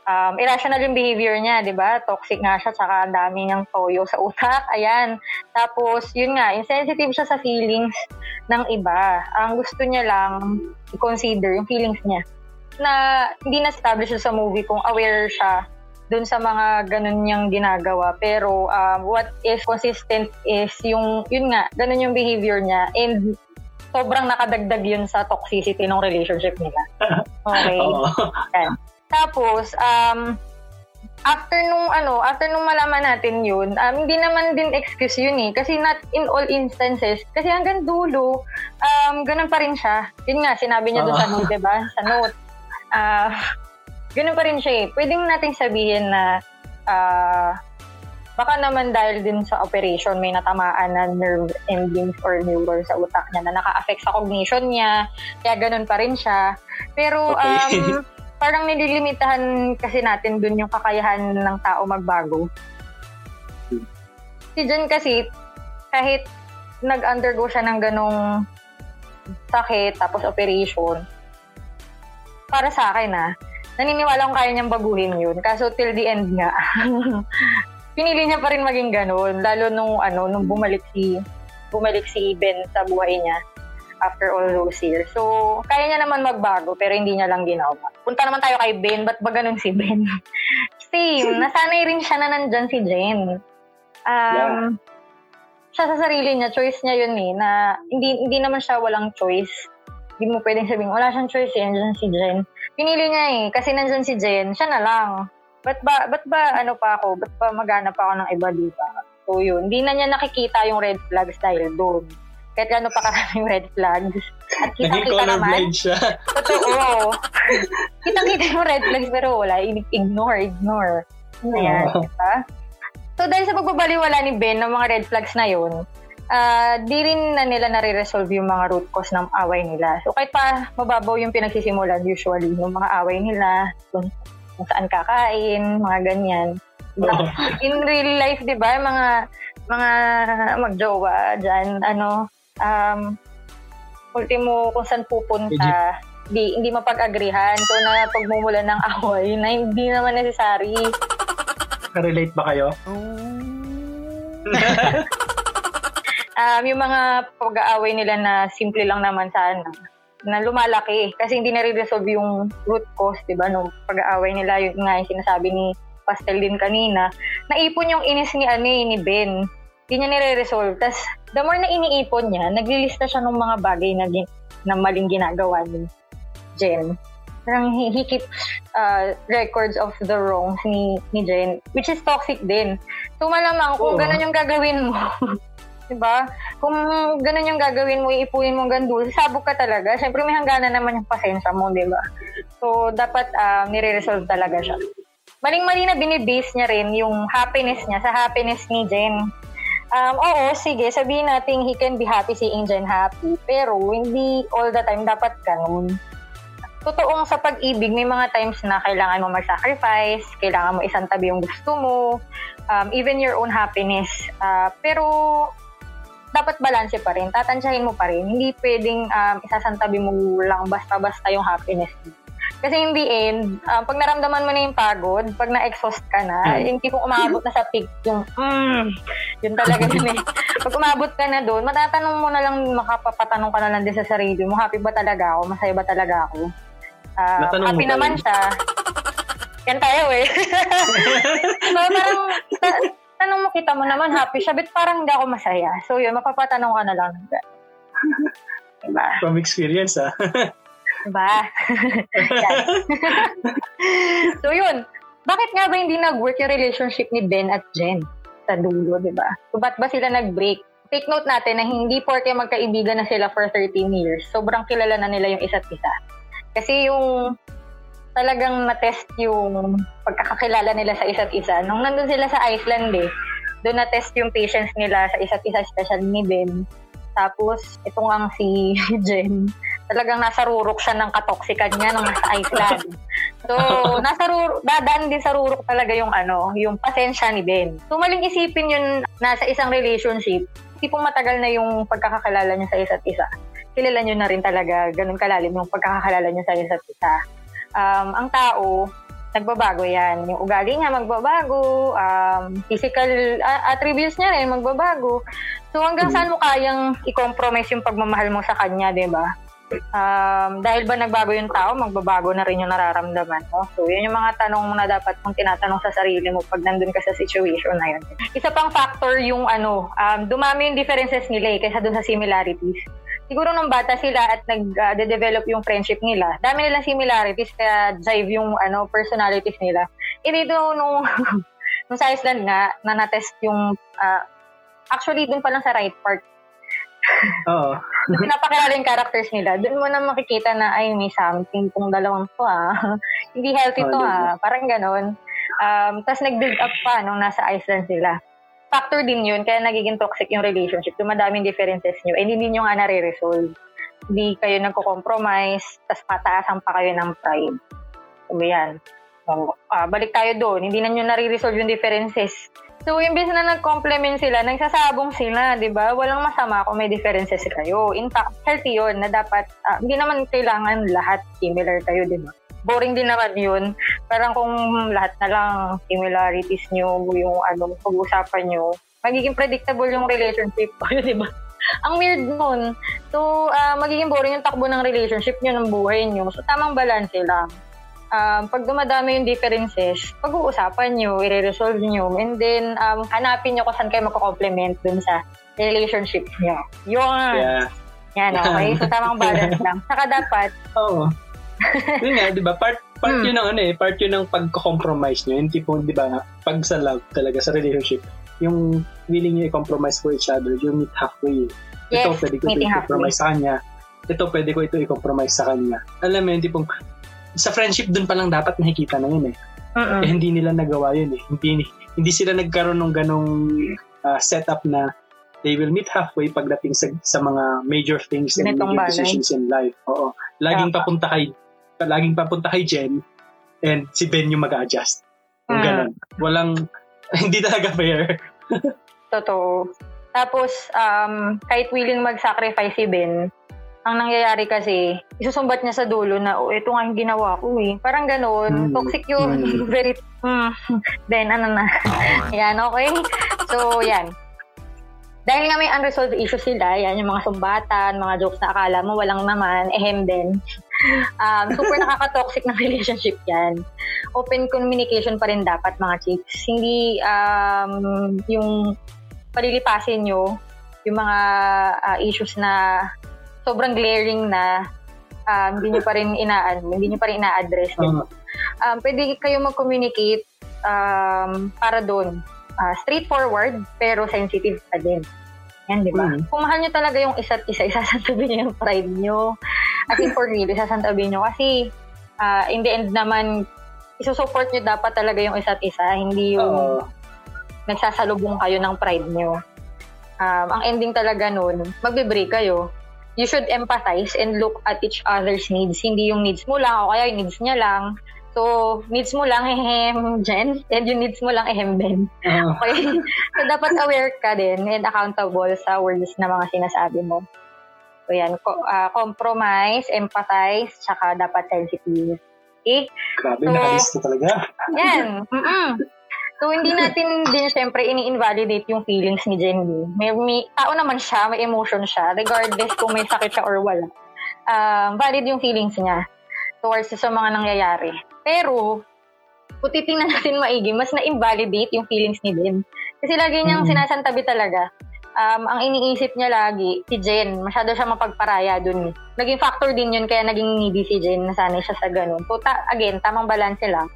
Um, irrational yung behavior niya, di ba? Toxic nga siya, tsaka dami niyang toyo sa utak. Ayan. Tapos, yun nga, insensitive siya sa feelings ng iba. Ang gusto niya lang i-consider yung feelings niya na hindi na-establish sa movie kung aware siya dun sa mga ganun niyang ginagawa. Pero um, what is consistent is yung, yun nga, ganun yung behavior niya. And sobrang nakadagdag yun sa toxicity ng relationship nila. Okay. Yan. Tapos, um, after nung ano, after nung malaman natin yun, um, hindi naman din excuse yun eh. Kasi not in all instances, kasi hanggang dulo, um, ganun pa rin siya. Yun nga, sinabi niya doon sa Oo. note, diba? Sa note. Ah, ganun pa rin siya eh. Pwede nating sabihin na ah, baka naman dahil din sa operation may natamaan na nerve endings or neuron sa utak niya na naka-affect sa cognition niya. Kaya ganun pa rin siya. Pero Okay. um, parang nililimitahan kasi natin dun yung kakayahan ng tao magbago. Si Jen kasi, kahit nag-undergo siya ng ganong sakit, tapos operation, para sa akin ah, naniniwala kong kaya niyang baguhin yun. Kaso till the end nga, pinili niya pa rin maging ganun. Lalo nung, ano, nung bumalik si, bumalik si Ben sa buhay niya after all those years. So, kaya niya naman magbago, pero hindi niya lang ginawa. Punta naman tayo kay Ben, ba't ba ganun si Ben? Same, nasanay rin siya na nandyan si Jen. Um, Siya sa sarili niya, choice niya yun eh, na hindi, hindi naman siya walang choice. Hindi mo pwedeng sabihin, wala siyang choice eh, nandyan si Jen. Pinili niya eh, kasi nandyan si Jen, siya na lang. Ba't ba, ba't ba ano pa ako, ba't ba magana pa ako ng iba dito? So yun, hindi na niya nakikita yung red flags dahil doon. Kahit ano pa karaming red flags. At Naging kitang-kita naman, siya. Totoo. Kitang-kita yung red flags pero wala. Ignore, ignore. Ayan, Oo. diba? So dahil sa pagbabaliwala ni Ben ng mga red flags na yun, ah di rin na nila nare-resolve yung mga root cause ng away nila. So kahit pa mababaw yung pinagsisimulan usually, yung mga away nila, kung, kung saan kakain, mga ganyan. Oo. In real life, di ba, mga mga magjowa dyan, ano, um, ultimo kung saan pupunta, di, hindi mapag-agrihan. So, na pagmumula ng away na hindi naman necessary. Relate ba kayo? Um, yung mga pag-aaway nila na simple lang naman sana, na lumalaki. Kasi hindi na-resolve yung root cause, di ba? Nung pag-aaway nila, yung nga yung sinasabi ni Pastel din kanina, naipon yung inis ni, ano, eh, ni Ben. Hindi niya nire-resolve. Tapos, the more na iniipon niya, naglilista siya ng mga bagay na, gin- na maling ginagawa ni Jen. Parang he, he keeps uh, records of the wrongs ni, ni Jen, which is toxic din. So, malamang kung Oo. ganun yung gagawin mo, Diba? Kung ganun yung gagawin mo, iipunin mo gandul, sabog ka talaga. Siyempre, may hangganan naman yung pasensya mo, di ba? So, dapat um, nire-resolve talaga siya. Maling-mali na binibase niya rin yung happiness niya sa happiness ni Jen. Um, oo, sige, sabihin natin he can be happy seeing Jen happy. Pero, hindi all the time dapat ganun. Totoong sa pag-ibig, may mga times na kailangan mo mag-sacrifice, kailangan mo isantabi yung gusto mo, um, even your own happiness. Ah, pero, dapat balanse pa rin. Tatansyahin mo pa rin. Hindi pwedeng um, isasantabi mo lang basta-basta yung happiness mo. Kasi in the end, um, pag naramdaman mo na yung pagod, pag na-exhaust ka na, yung tipong umabot na sa peak, yung, mm, yun talaga yun eh. Pag umabot ka na doon, matatanong mo na lang, makapapatanong ka na lang din sa sarili mo, happy ba talaga ako? Masaya ba talaga ako? Ah, Natanong happy naman yun? siya. Yan tayo eh. so, parang, ta- tanong mo kita mo naman, happy siya, but parang hindi ako masaya. So yun, mapapatanong ka na lang. Diba? From experience, ah. Diba? So yun, bakit nga ba hindi nag-work yung relationship ni Ben at Jen sa dulo, di ba? So ba't ba sila nag-break? Take note natin na hindi porke magkaibigan na sila for 13 years, sobrang kilala na nila yung isa't isa. Kasi yung talagang na-test yung pagkakakilala nila sa isa't isa. Nung nandun sila sa Iceland eh, doon na-test yung patience nila sa isa't isa, especially ni Ben. Tapos, itong ang si Jen, talagang nasa rurok siya ng katoksikan niya nung nasa Iceland. So, nasa rurok, dadaan din sa rurok talaga yung ano, yung pasensya ni Ben. So, maling isipin yun nasa isang relationship, tipong matagal na yung pagkakakilala niya sa isa't isa. Kilala niyo na rin talaga, ganun kalalim yung pagkakakilala niya sa isa't isa. Um, ang tao, nagbabago yan. Yung ugali niya magbabago, um, physical attributes niya rin magbabago. So hanggang saan mo kayang i-compromise yung pagmamahal mo sa kanya, di ba? Um, dahil ba nagbago yung tao, magbabago na rin yung nararamdaman mo. So, yun yung mga tanong na dapat mong tinatanong sa sarili mo pag nandun ka sa situation na yun. Isa pang factor yung ano, um, dumami yung differences nila eh, kaysa dun sa similarities siguro nung bata sila at nag-develop uh, yung friendship nila, dami nilang similarities kaya jive yung ano personalities nila. E dito nung, nung sa Iceland nga, na na-test yung, uh, actually dun pa lang sa right part. Oo. Pinapakilala yung characters nila. Doon mo na makikita na, ay, may something tong dalawang to ah. Hindi healthy to ah. Parang ganon. Um, Tapos nag-build up pa nung nasa Iceland sila factor din yun, kaya nagiging toxic yung relationship. Dumadaming differences nyo, and hindi nyo nga nare-resolve. Hindi kayo nagko-compromise, tas pataasan pa kayo ng pride. So, yan. So, ah, balik tayo doon. Hindi na nyo nare-resolve yung differences. So, imbes na nag-complement sila, nagsasabong sila, di ba? Walang masama kung may differences kayo. In fact, healthy yun na dapat, uh, hindi naman kailangan lahat similar kayo, di ba? Boring din naman yun. Parang kung lahat na lang similarities nyo, yung ano, pag-usapan nyo, magiging predictable yung relationship ko, di ba? Ang weird nun. So, uh, magiging boring yung takbo ng relationship nyo, ng buhay nyo. So, tamang balance lang. Um, pag dumadami yung differences, pag-uusapan nyo, i-resolve nyo, and then um, hanapin nyo kung saan kayo magko-complement dun sa relationship nyo. Yun! Yeah. Yan, okay? So, tamang balance lang. Saka dapat. Oh yun nga, di ba? Part, part hmm. yun ng ano eh, part yun ng pag-compromise nyo. Yung tipo, di ba, pag sa love talaga, sa relationship, yung willing nyo i-compromise for each other, you meet halfway. Yes, ito, pwede ko ito i-compromise sa kanya. Ito, pwede ko ito i-compromise sa kanya. Alam mo yun, tipong, sa friendship dun pa lang dapat nakikita na yun eh. Uh-uh. Eh, hindi nila nagawa yun eh. Hindi, hindi sila nagkaroon ng ganong uh, setup na they will meet halfway pagdating sa, sa mga major things and Netong major decisions in life. Oo. Laging yeah. papunta kay laging papunta kay Jen and si Ben yung mag-adjust. Yung hmm. ganun. Walang, hindi talaga fair. Totoo. Tapos, um, kahit willing mag-sacrifice si Ben, ang nangyayari kasi, isusumbat niya sa dulo na, oh, ito nga yung ginawa ko eh. Parang ganun. Mm. Toxic yun. Mm. Very, mm. Then, ano na. yan, okay? So, yan. Dahil nga may unresolved issues sila, yan, yung mga sumbatan, mga jokes na akala mo walang naman, ehem din. Um, super nakaka-toxic ng relationship yan. Open communication pa rin dapat mga chicks. Hindi um, yung palilipasin nyo yung mga uh, issues na sobrang glaring na um, hindi nyo pa rin inaan, hindi nyo pa rin ina-address. Uh-huh. Um, pwede kayo mag-communicate um, para doon. Uh, straightforward, pero sensitive pa din. Yan, di ba? Mm. Kung mahal nyo talaga yung isa't isa, isasantabi nyo yung pride nyo. As in for real, isasantabi nyo. Kasi, uh, in the end naman, isusupport nyo dapat talaga yung isa't isa. Hindi yung uh, nagsasalubong kayo ng pride nyo. Um, ang ending talaga nun, magbe-break kayo. You should empathize and look at each other's needs. Hindi yung needs mo lang o kaya yung needs niya lang. So, needs mo lang, ehem, Jen, and yung needs mo lang, ehem, Ben. Okay? so, dapat aware ka din and accountable sa words na mga sinasabi mo. So, yan. Co- uh, compromise, empathize, tsaka dapat sensitive. Okay? Grabe, so, nakalista talaga. yan. Mm-mm. So, hindi natin din syempre ini-invalidate yung feelings ni Jenny. May, may tao naman siya, may emotion siya, regardless kung may sakit siya or wala. Um, valid yung feelings niya towards sa mga nangyayari. Pero, kung titingnan natin maigi, mas na-invalidate yung feelings ni Ben. Kasi lagi niyang mm-hmm. sinasantabi talaga. Um, ang iniisip niya lagi, si Jen, masyado siya mapagparaya dun. Naging factor din yun, kaya naging needy si Jen, nasanay siya sa ganun. So, ta- again, tamang balance lang.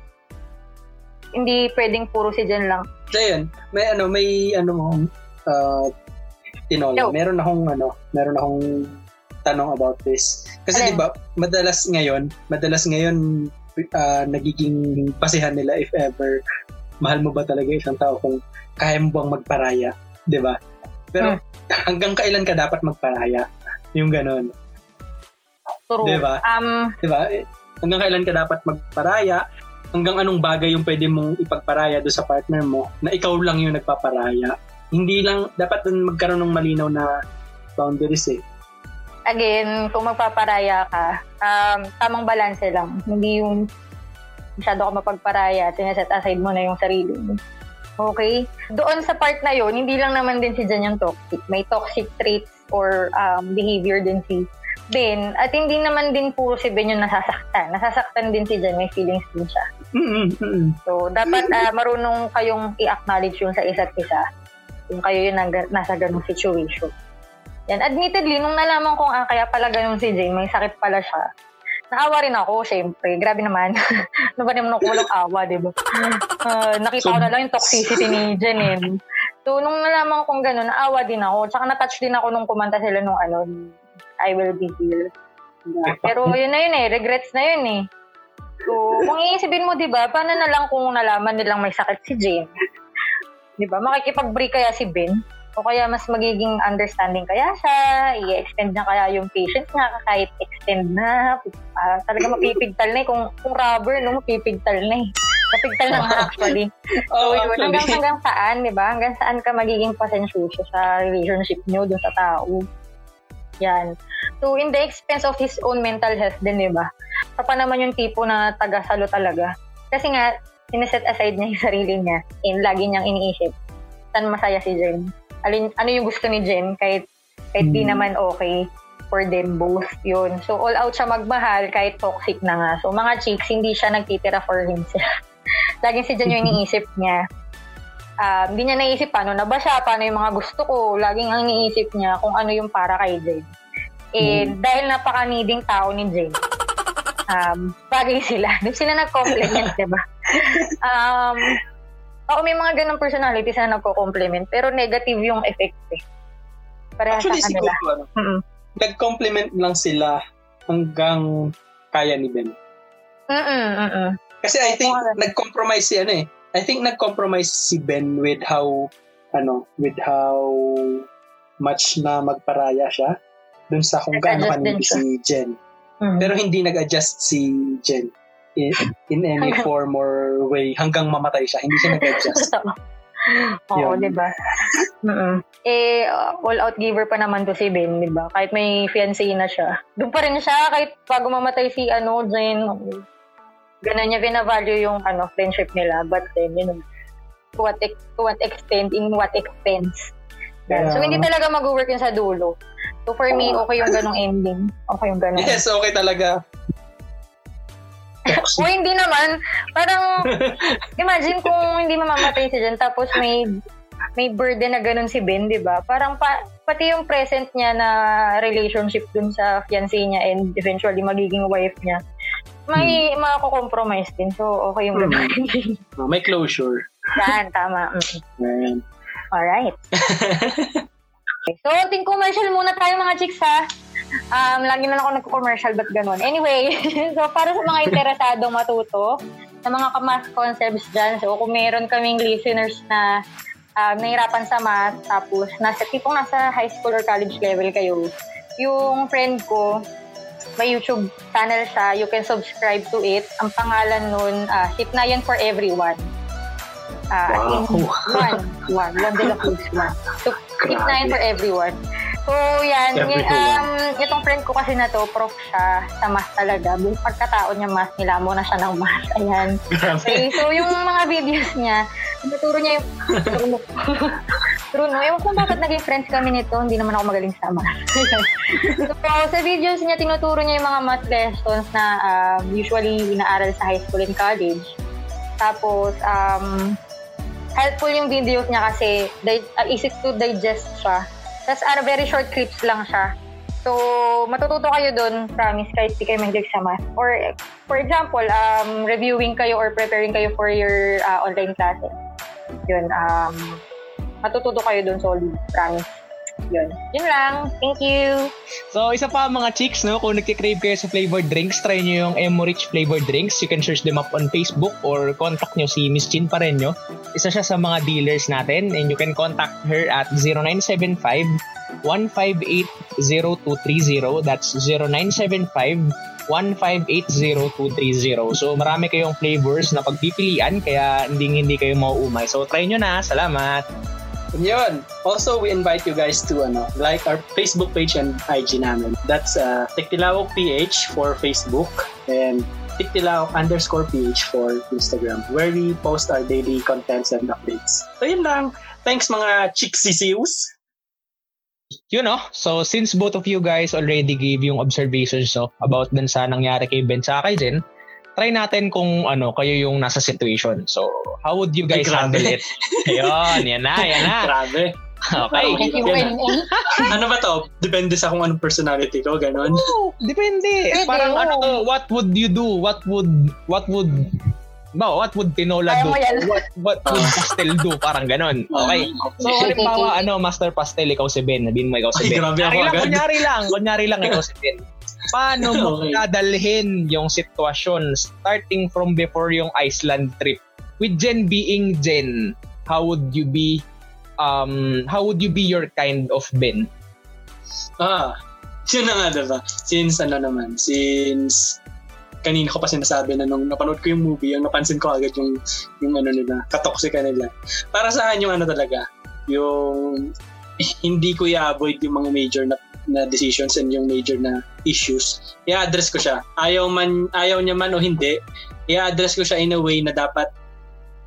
Hindi pwedeng puro si Jen lang. So, yun, may ano, may ano mo, uh, tinola. Meron akong ano, meron akong tanong about this. Kasi 'di ba, madalas ngayon, madalas ngayon ah, nagiging basihan nila if ever mahal mo ba talaga isang tao kung kaya mo bang magparaya, 'di ba? Pero hanggang kailan ka dapat magparaya? Yung ganon, True. 'di ba? Um, 'Di ba? Eh, Hanggang kailan ka dapat magparaya? Hanggang anong bagay yung pwede mong ipagparaya do sa partner mo na ikaw lang yung nagpaparaya. Hindi lang dapat magkaroon ng malinaw na boundaries eh. Again, kung magpaparaya ka, um, tamang balanse lang. Hindi yung masyado ka mapagparaya at sineset aside mo na yung sarili mo. Okay? Doon sa part na yon hindi lang naman din si Jan yung toxic. May toxic traits or um, behavior din si Ben. At hindi naman din puro si Ben yung nasasaktan. Nasasaktan din si Jan, may feelings din siya. Mm-mm, mm-mm. So, dapat ah, marunong kayong i-acknowledge yung sa isa't isa kung kayo yung nasa ganung situation. Yan. Admittedly, nung nalaman kong ah, kaya pala ganun si Jane, may sakit pala siya, naawa rin ako, syempre. Grabe naman. ano ba naman ako walang awa, di ba? Ah, nakita ko na lang yung toxicity ni Jen eh. So, nung nalaman kong ganun, naawa din ako. Tsaka na-touch din ako nung kumanta sila nung ano, I Will Be Here. Diba? Pero yun na yun eh, regrets na yun eh. So, kung iisipin mo, di ba, paano na lang kung nalaman nilang may sakit si Jane? Di ba? Makikipag-break kaya si Ben? O kaya mas magiging understanding kaya siya, i-extend na kaya yung patience niya, kahit extend na, ah, talaga mapipigtal na eh. Kung, kung rubber, no, mapipigtal na eh. Napigtal na nga actually. So, Oh, yun, actually. hanggang, hanggang saan, di ba? Hanggang saan ka magiging pasensyoso sa relationship niyo dun sa tao. Yan. So, in the expense of his own mental health din, di ba? Siya pa naman yung tipo na taga-salo talaga. Kasi nga, sineset aside niya yung sarili niya and lagi niyang iniisip saan masaya si Jen. Alin, ano yung gusto ni Jen kahit, kahit di Hmm. naman okay for them both yun. So, all out siya magmahal kahit toxic na nga. So, mga chicks, hindi siya nagtitira for himself. Laging si Jen yung iniisip niya. Um, hindi niya naisip paano na ba siya, paano yung mga gusto ko. Laging ang iniisip niya kung ano yung para kay Jen. And dahil napaka-needing tao ni Jen, um, bagay sila. Doon sila nag-compliment, di ba? Um, Oo, may mga ganong personalities na nagko-compliment, pero negative yung effect eh. Parehas Actually, sa kanila. siguro, ano, nag-compliment lang sila hanggang kaya ni Ben. Mm-mm. Kasi I think Oo. nag-compromise si ano eh. I think nag-compromise si Ben with how ano, with how much na magparaya siya dun sa kung gaano siya. si Jen. Mm. Pero hindi nag-adjust si Jen in, in any form or way hanggang mamatay siya. Hindi siya nag-adjust. Oo, di ba? Eh, uh, all-out giver pa naman to si Ben, di ba? Kahit may fiancé na siya. Doon pa rin siya, kahit bago mamatay si, ano, Jane, ganun niya binavalue yung, ano, friendship nila. But then, you know, to what, ex- to what extent, in what expense. Yan. So, hindi talaga mag-work yun sa dulo. So, for me, okay yung ganong ending. Okay yung ganong yes, okay talaga. O hindi naman, parang, imagine kung hindi mamamatay si Jen, tapos may may burden na ganun si Ben, di ba? Parang pa, pati yung present niya na relationship dun sa fiancé niya and eventually magiging wife niya, may hmm. makakompromise din. So, okay yung Hmm. Oh, may closure. Yan, tama. Mm. Ayan. Alright. Okay. So, ting commercial muna tayo mga chicks ha. Um, lagi na lang ako nagko-commercial, ba't ganun? Anyway, so para sa mga interesadong matuto sa mga kamas concepts dyan, so kung meron kaming listeners na uh, nahirapan sa math, tapos nasa, tipong nasa high school or college level kayo, yung friend ko, may YouTube channel siya, you can subscribe to it. Ang pangalan nun, uh, Hipnayan for Everyone. Uh, Wow. in one, one, one de la Cruz, one. So, Hipnayan for Everyone. So, yan. Everyone. Um, itong friend ko kasi na to, prof siya sa math talaga. Pagkataon niya math, nilamo na siya ng math. Ayan. Okay, so yung mga videos niya, tinuturo niya yung... True, no? Ewan ko bakit naging friends kami nito, hindi naman ako magaling sa math. so, sa videos niya, tinuturo niya yung mga math lessons na um, usually inaaral sa high school and college. Tapos, um, helpful yung videos niya kasi di- uh, easy to digest siya. Tapos, ano, very short clips lang siya. So, matututo kayo dun, promise, kahit di kayo mahilig sa math. Or, for example, um, reviewing kayo or preparing kayo for your uh, online classes. Yun, um, matututo kayo dun, solid, promise. Yun. Yun lang. Thank you. So, isa pa mga chicks, no? Kung nagkikrave kayo sa flavored drinks, try nyo yung Emorich flavored drinks. You can search them up on Facebook or contact nyo si Miss Chin Pareño. Isa siya sa mga dealers natin and you can contact her at 0975 1580230. That's 0975 1580230. So marami kayong flavors na pagpipilian kaya hindi hindi kayo mauumay. So try nyo na. Salamat! Yun. Also, we invite you guys to ano, like our Facebook page and IG namin. That's uh, Tiktilawok PH for Facebook and Tiktilawok underscore PH for Instagram where we post our daily contents and updates. So yun lang. Thanks mga chicksisius. you know, so since both of you guys already gave yung observations so, about dun sa nangyari kay Ben sa kay Jen, try natin kung ano, kayo yung nasa situation. So, how would you guys Ay, handle it? Ayun, yan na, yan na. Grabe. Okay. Wen. ano ba to? Depende sa kung anong personality ko, ganun. Oh, depende. Pwede, Parang oo. ano to, what would you do? What would, what would, ba, what would Tinola do? What, what would Pastel do? Parang ganon. Okay. So, Okay, halimbawa, okay. ano, Master Pastel, ikaw si Ben. Sabihin mo ikaw si Ay, Ben. grabe ako Kunyari lang, agad. kunyari lang, kunyari lang ikaw si Ben. Paano mo Okay. dadalhin yung sitwasyon starting from before yung Iceland trip? With Jen being Jen, how would you be, um, how would you be your kind of Ben? Ah, yun na nga, diba? Since ano naman, since kanina ko pa sinasabi na nung napanood ko yung movie, yung napansin ko agad yung, yung ano nila, katoksika nila. Para sa akin yung ano talaga, yung hindi ko i-avoid yung mga major na, na decisions and yung major na issues. I-address ko siya. Ayaw, man, ayaw niya man o hindi, i-address ko siya in a way na dapat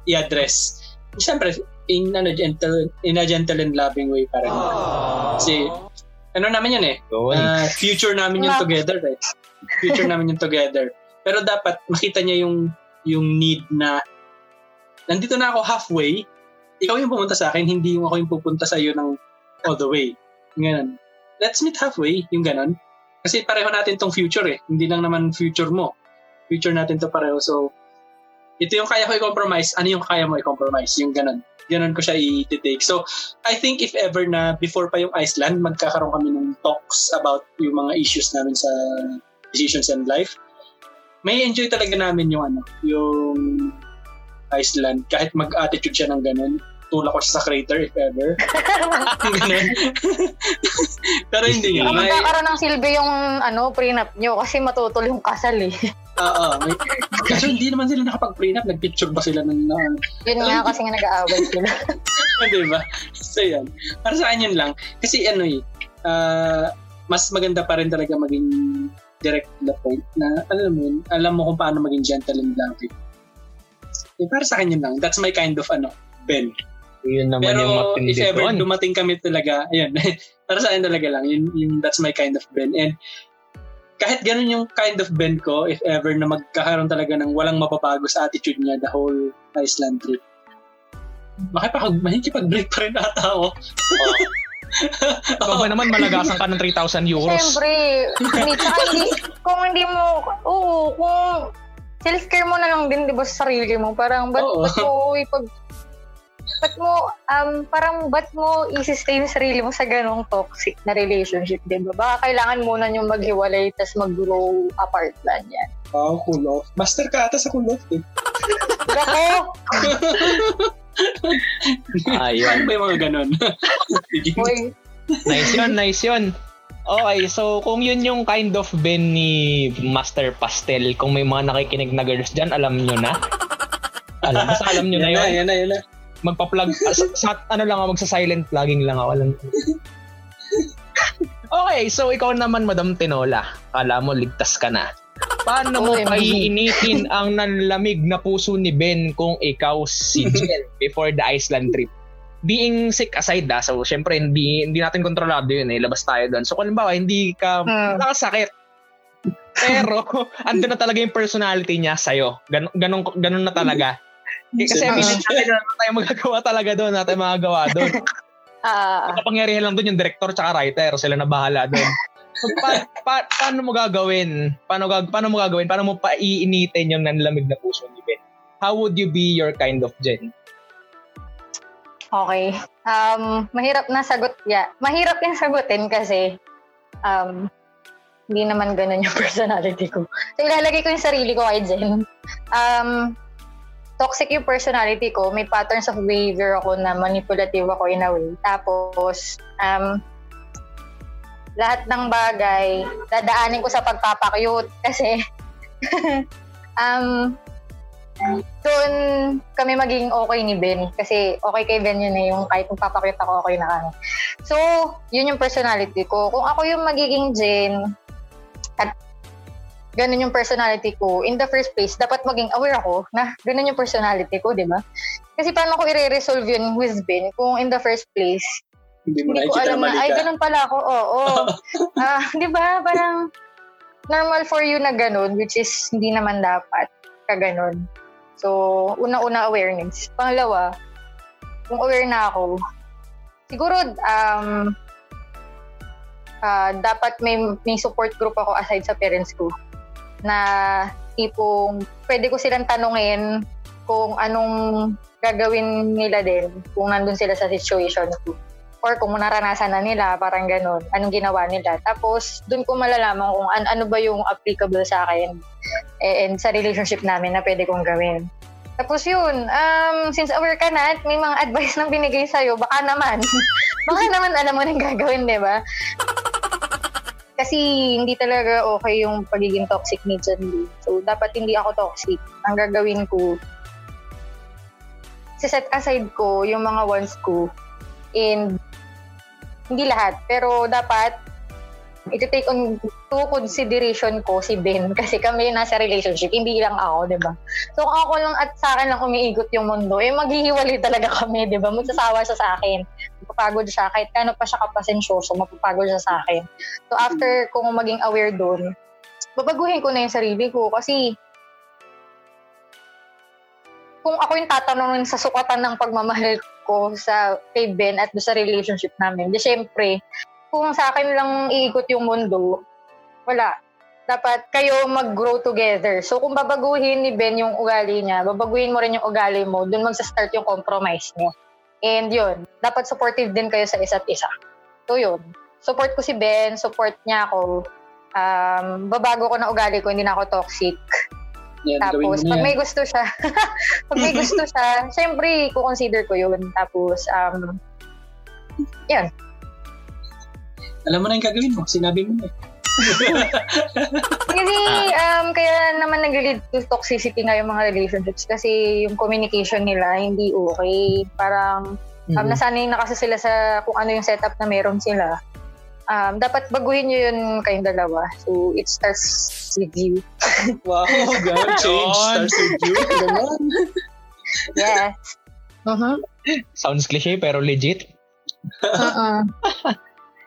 i-address. Siyempre, in, ano, gentle, in a gentle and loving way para rin. Kasi, ano naman yan eh, Yun. Ah, future namin yung together eh. Future namin yung together. Pero dapat makita niya yung yung need na nandito na ako halfway, ikaw yung pumunta sa akin, hindi yung ako yung pupunta sa iyo ng all the way. Ganun. Let's meet halfway, yung ganun. Kasi pareho natin tong future eh. Hindi lang naman future mo. Future natin to pareho. So, ito yung kaya ko i-compromise. Ano yung kaya mo i-compromise? Yung ganun. Ganun ko siya i-take. So, I think if ever na before pa yung Iceland, magkakaroon kami ng talks about yung mga issues namin sa decisions in life. May enjoy talaga namin yung ano, yung Iceland. Kahit mag-attitude siya ng ganun. Tulak ko siya sa crater if ever. ganun. Pero hindi nga. May, magkakaroon ng silbi yung ano, prenup nyo kasi matutol yung kasal eh. oo, may, kaso hindi naman sila nakapag-prenup. Nag-picture ba sila ng uh, Yun nga kasi nga nag-aaway sila. di ba? So, yan. Para sa akin yun lang. Kasi ano eh, ah, mas maganda pa rin talaga maging direct to the point na, alam mo yun, alam mo kung paano maging gentle and loving. Eh, para sa akin yun lang. That's my kind of, ano, Ben. Yun naman yung Pero matindi if ever dumating kami talaga, ayun, para sa akin talaga lang, yun, yun, that's my kind of Ben. And kahit ganun yung kind of Ben ko, if ever na magkakaroon talaga ng walang mapapago sa attitude niya the whole Iceland trip, makipag, makikipag-break pa rin ata ako. Ikaw ba naman malagasan ka ng 3,000 euros? Siyempre, hindi, hindi, kung hindi mo, oo, kung self-care mo na lang din, di ba, sa sarili mo, parang, ba't, ba't mo ipag, ba't mo, um, parang, ba't mo i-sustain yung sarili mo sa ganong toxic na relationship, di ba? Baka kailangan muna yung maghiwalay, tas mag-grow apart lang yan. Wow, cool off. Master ka ata sa cool off. Eh. Ako, Ayun. Ano ba yung mga ganun? Nice yun, nice yun. Okay, so kung yun yung kind of Ben ni Master Pastel, kung may mga nakikinig na girls dyan, alam nyo na. Alam, basta alam nyo na yan na, yun. yan na, yan na. Magpa-plug, ah, sa, sa- ano lang ako, magsa-silent plugging lang ako. Alam. okay, so ikaw naman, Madam Tinola. Kala mo, ligtas ka na. Paano mo OMG. paiinitin ang nanlamig na puso ni Ben kung ikaw si Jen before the Iceland trip? Being sick aside da, so syempre hindi hindi natin kontrolado yun eh, labas tayo doon. So kung halimbawa hindi ka Hmm. nakasakit, pero andun na talaga yung personality niya sa'yo. Ganon, ganon, ganon na talaga. Eh, kasi feeling natin na natin tayo magagawa talaga doon, natin magagawa doon. ah, Kapangyarihan lang doon yung director tsaka writer, sila na bahala doon. So, pa, pa, paano mo gagawin? Paano, gag, paano mo gagawin? Paano mo paiinitin yung nanlamig na puso ni Ben? How would you be your kind of Jen? Okay. Um, mahirap na sagot. Yeah. Mahirap yung sagutin kasi um, hindi naman ganun yung personality ko. So, ilalagay ko yung sarili ko kay Jen. Um, toxic yung personality ko. May patterns of behavior ako na manipulative ako in a way. Tapos, um, lahat ng bagay, dadaanin ko sa pagpapakyut kasi um, doon kami maging okay ni Ben. Kasi okay kay Ben yun eh, yung kahit magpapakyut ako, okay na kami. So, yun yung personality ko. Kung ako yung magiging Jen, at ganun yung personality ko, in the first place, dapat maging aware ako na ganun yung personality ko, di ba? Kasi paano ko i-resolve yun with Ben kung in the first place, Hindi mo hindi ko alam na ay, ganun pala ako, oo. Ah, di ba? Parang normal for you na ganun, which is hindi naman dapat ka ganun. So, una-una awareness. Pangalawa, kung aware na ako, siguro, um, ah, dapat may, may support group ako aside sa parents ko na tipong pwede ko silang tanungin kung anong gagawin nila din kung nandun sila sa situation ko. Or kung naranasan na nila, parang ganun, anong ginawa nila. Tapos, dun ko malalaman kung an- ano ba yung applicable sa akin eh, and sa relationship namin na pwede kong gawin. Tapos yun, um, since aware ka na at may mga advice na binigay sa'yo, baka naman, baka naman alam mo nang gagawin, di ba? Kasi hindi talaga okay yung pagiging toxic ni John Lee. So, dapat hindi ako toxic. Ang gagawin ko, set aside ko yung mga wants ko and hindi lahat, pero dapat iti-take on to consideration ko si Ben kasi kami nasa relationship, hindi lang ako, di ba? So kung ako lang at sa akin lang umiikot yung mundo, eh maghihiwalay talaga kami, di ba? Magsasawa siya sa akin. Mapapagod siya. Kahit kano pa siya kapasensyoso, mapapagod siya sa akin. So after kung maging aware doon, babaguhin ko na yung sarili ko kasi kung ako yung tatanungin sa sukatan ng pagmamahal ko sa kay Ben at sa relationship namin, di syempre, kung sa akin lang iikot yung mundo, wala. Dapat kayo mag-grow together. So kung babaguhin ni Ben yung ugali niya, babaguhin mo rin yung ugali mo, dun magsa-start yung compromise niyo. And yun, dapat supportive din kayo sa isa't isa. So yun, support ko si Ben, support niya ako. Um, babago ko na ugali ko, hindi na ako toxic. Mo Tapos, pag may gusto siya, pag may gusto siya, syempre, kukonsider ko yun. Tapos, um, yun. Alam mo na yung gagawin mo. Sinabi mo na eh. Kasi, um, kaya naman nag-lead to toxicity nga yung mga relationships kasi yung communication nila hindi okay. Parang, um, nasanay na kasi sila sa kung ano yung setup na meron sila. Um, dapat baguhin nyo yun kayong dalawa. So, it starts with you. Wow, God, change starts with you. Ganun. Yes. Mhm. Sounds cliche pero legit. Uh-uh.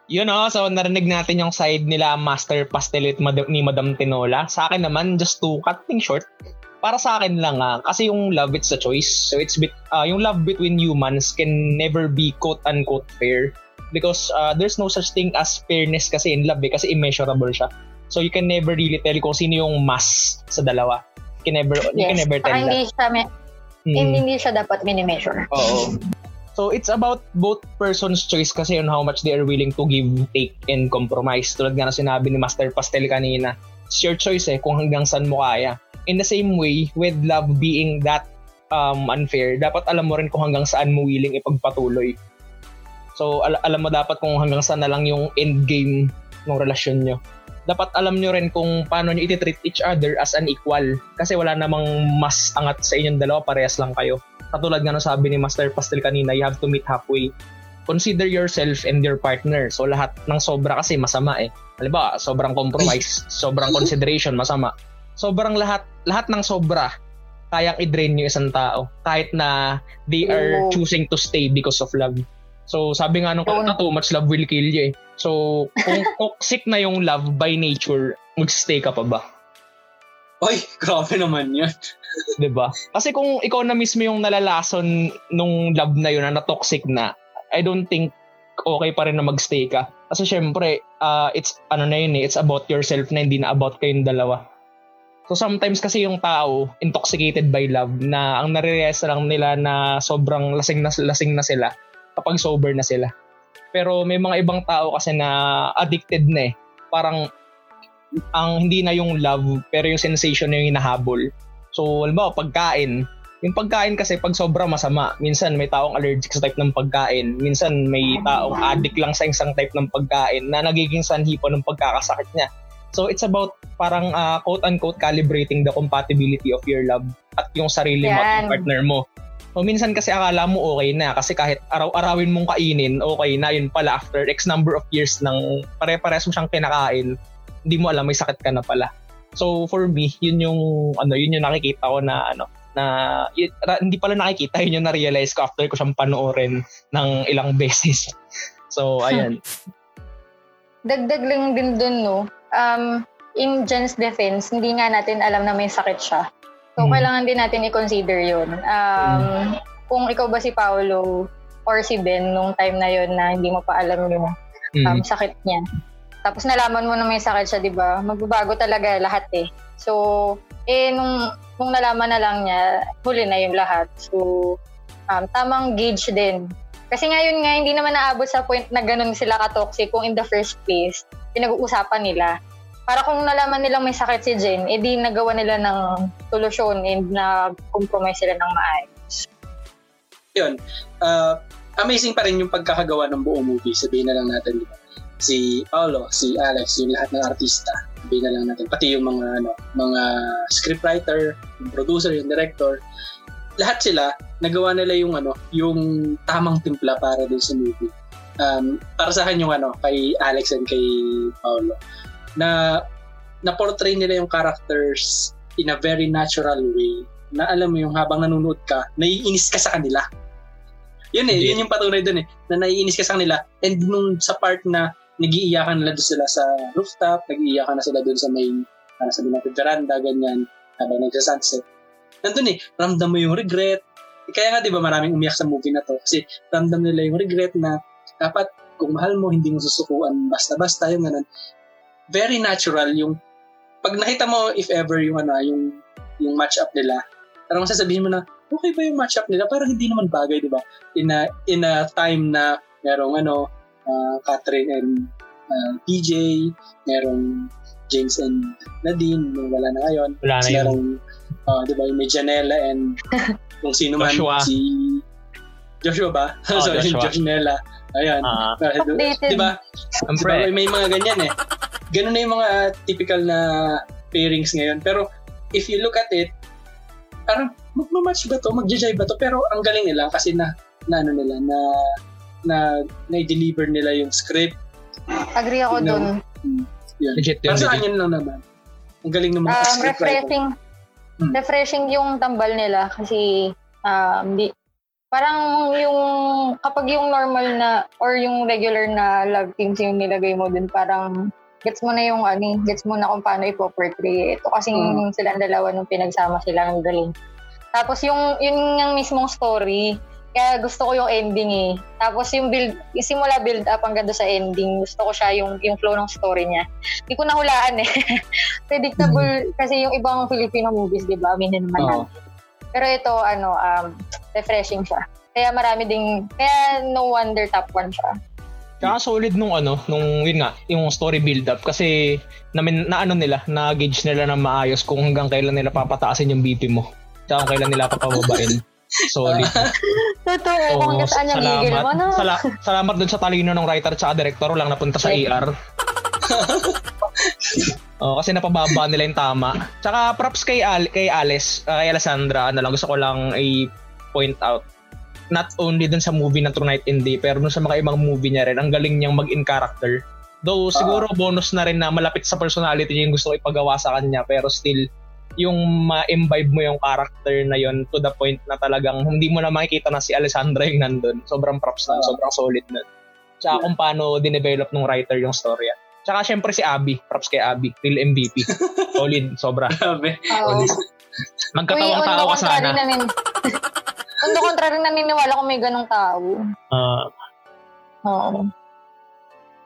Yun o, so narinig natin yung side nila Master Pastelit Mad- ni Madam Tinola. Sa akin naman, just to cut things short, para sa akin lang ah, kasi yung love it's a choice. So it's bit, ah, yung love between humans can never be quote unquote fair because ah, there's no such thing as fairness kasi in love eh, kasi immeasurable siya. So you can never really tell kung sino yung mas sa dalawa. You can never, you can Yes. never tell Saka that. hindi siya, me- Mm. hindi, hindi siya dapat mini-measure. Oo. So it's about both persons' choice kasi on how much they are willing to give, take, and compromise. Tulad nga na sinabi ni Master Pastel kanina, it's your choice eh kung hanggang saan mo kaya. In the same way, with love being that um, unfair, dapat alam mo rin kung hanggang saan mo willing ipagpatuloy. So al- alam mo dapat kung hanggang saan na lang yung end game ng relasyon nyo. Dapat alam nyo rin kung paano nyo iti-treat each other as an equal. Kasi wala namang mas angat sa inyong dalawa, parehas lang kayo katulad nga ng sabi ni Master Pastel kanina, you have to meet halfway. Consider yourself and your partner. So lahat ng sobra kasi masama eh. Halimbawa, sobrang compromise, sobrang consideration, masama. Sobrang lahat, lahat ng sobra, kayang i-drain yung isang tao. Kahit na they are Oo. choosing to stay because of love. So sabi nga nung kanta, too much love will kill you eh. So kung toxic na yung love by nature, mag-stay ka pa ba? Oy, grabe naman yun. 'Di ba? Kasi kung ikaw na mismo yung nalalason nung love na yun na toxic na, I don't think okay pa rin na magstay ka. Kasi syempre, uh, it's ano na yun eh, it's about yourself na hindi na about kayong dalawa. So sometimes kasi yung tao intoxicated by love na ang nare-realize lang nila na sobrang lasing na lasing na sila kapag sober na sila. Pero may mga ibang tao kasi na addicted na eh. Parang ang hindi na yung love pero yung sensation na yung hinahabol. So, halimbawa, pagkain. Yung pagkain kasi pag sobra masama. Minsan may taong allergic sa type ng pagkain. Minsan may taong addict lang sa isang type ng pagkain na nagiging sanhi po ng pagkakasakit niya. So it's about parang uh, quote-unquote calibrating the compatibility of your love at yung sarili mo at yung partner mo. So minsan kasi akala mo okay na kasi kahit araw-arawin mong kainin, okay na yun pala after X number of years ng pare-pares mo siyang kinakain, hindi mo alam may sakit ka na pala. So for me, yun yung ano, yun yung nakikita ko na ano, na yun, hindi pala nakikita, yun yung na-realize ko after ko siyang panoorin ng ilang beses. So ayan. Dagdag lang din dun, no? Um, in Jen's defense, hindi nga natin alam na may sakit siya. So, hmm. kailangan din natin i-consider yun. Um, hmm. Kung ikaw ba si Paolo or si Ben nung time na yun na hindi mo pa alam yung um, hmm. sakit niya. Tapos nalaman mo na may sakit siya, di ba? Magbabago talaga lahat eh. So, eh, nung, nung nalaman na lang niya, huli na yung lahat. So, um, tamang gauge din kasi ngayon nga, hindi naman naabot sa point na ganun sila ka-toxic kung in the first place, pinag-uusapan nila. Para kung nalaman nilang may sakit si Jen, edi nagawa nila ng solusyon and nag-compromise sila ng maayos. Yun. Uh, amazing pa rin yung pagkakagawa ng buong movie. Sabihin na lang natin, di ba? Si Paolo, si Alex, yung lahat ng artista. Sabihin na lang natin. Pati yung mga, ano, mga scriptwriter, yung producer, yung director lahat sila nagawa nila yung ano, yung tamang timpla para dun sa movie. Um, para sa akin yung ano, kay Alex and kay Paolo, na na-portray nila yung characters in a very natural way na alam mo yung habang nanonood ka, naiinis ka sa kanila. Yun eh, yun yung patunay dun eh, na naiinis ka sa kanila. And nung sa part na nagiiyakan nila doon sila sa rooftop, nagiiyakan na sila doon sa may, ano sabi natin, veranda, ganyan, habang nagsa-sunset nandun eh, ramdam mo yung regret. Kaya nga 'di ba maraming umiyak sa movie na to kasi ramdam nila yung regret na dapat kung mahal mo hindi mo susukuan basta-basta yung ganun. Very natural yung pag nakita mo if ever yung ano yung yung match up nila. Parang sasabihin mo na okay ba yung match up nila? Parang hindi naman bagay, 'di ba? In a in a time na merong ano uh, Catherine and uh, PJ, merong James and Nadine, wala na ngayon. Wala na yun. Uh, di ba, may Janela and kung sino man Joshua. si Joshua ba? Oh, Sorry, Joshua. Joshnella. Ayan. Uh, di ba? Diba, may mga ganyan eh. Ganun na yung mga typical na pairings ngayon. Pero if you look at it, parang magmamatch ba to? Magja-jive ba to? Pero ang galing nila kasi na, na ano nila, na na na-deliver nila yung script. Agree ako you know, dun. Yan. Legit yun. Para sa lang naman. Ang galing ng mga um, script refreshing, Hmm. Refreshing yung tambal nila kasi um, di, parang yung kapag yung normal na or yung regular na love teams yung nilagay mo dun parang gets mo na yung ano, gets mo na kung paano ipo-portray. Ito kasi hmm. silang dalawa nung pinagsama sila ng galing. Tapos yung yun yung mismong story, kaya gusto ko yung ending eh. Tapos yung build, yung simula build up hanggang sa ending, gusto ko siya yung, yung flow ng story niya. Hindi ko nahulaan eh. Predictable mm-hmm. kasi yung ibang Filipino movies, di ba? Aminin naman oh. natin. Pero ito, ano, um, refreshing siya. Kaya marami ding, kaya no wonder top 1 siya. Kaya solid nung ano, nung yun nga, yung story build up kasi na, na ano nila, na gauge nila na maayos kung hanggang kailan nila papataasin yung BP mo. Tsaka kailan nila papababain. Solid. Totoo, oh, kung saan yung gigil mo, no? Sala, salamat dun sa talino ng writer at director, lang napunta sa ER. oh, kasi napababa nila yung tama. Tsaka props kay Al kay Alice, uh, kay Alessandra, ano lang gusto ko lang i-point out. Not only dun sa movie na True Night and Day, pero dun sa mga ibang movie niya rin, ang galing niyang mag-in character. Though siguro uh, bonus na rin na malapit sa personality niya yung gusto ko ipagawa sa kanya, pero still yung ma-imbibe mo yung character na yon to the point na talagang hindi mo na makikita na si Alessandra yung nandun. Sobrang props na, uh, sobrang solid na. Tsaka yeah. kung paano dinevelop ng writer yung story. Tsaka syempre si Abby, props kay Abby, real MVP. solid, sobra. Grabe. Oh. Magkatawang tao ka sana. Namin, on the contrary, naniniwala kung may ganong tao. Uh, Oo.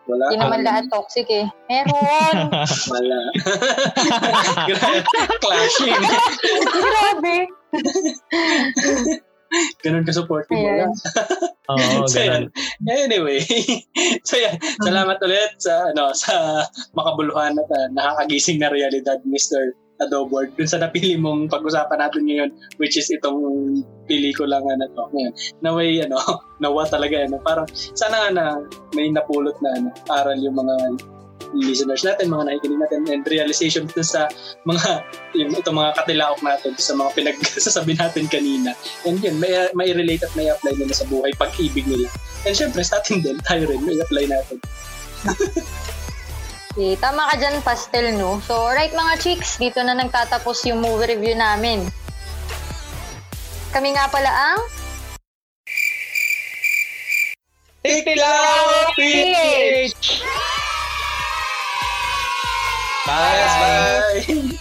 Wala. Hindi naman lahat toxic eh. Meron. Wala. Clashing. Grabe. Ganun ka supportive. Ayan. Wala. Oo, So, ganun. yan. Anyway, so yan, salamat ulit sa ano sa makabuluhan at uh, nakakagising na realidad, Mr. Adobord, dun sa napili mong pag-usapan natin ngayon, which is itong pelikula nga na to. Ngayon, naway, ano, nawa talaga, ano, parang sana nga na may napulot na ano, aral yung mga listeners natin, mga nakikinig natin, and realization dun sa mga, yung, itong mga katilaok natin, sa mga pinagsasabi natin kanina. And yun, may, may relate at may apply nila sa buhay pag-ibig nila. And syempre, sa atin din, tayo rin, may apply natin. Okay, tama ka dyan, pastel, no? So, alright mga chicks, dito na nagtatapos yung movie review namin. Kami nga pala ang... Titilaw PH! Bye! Bye!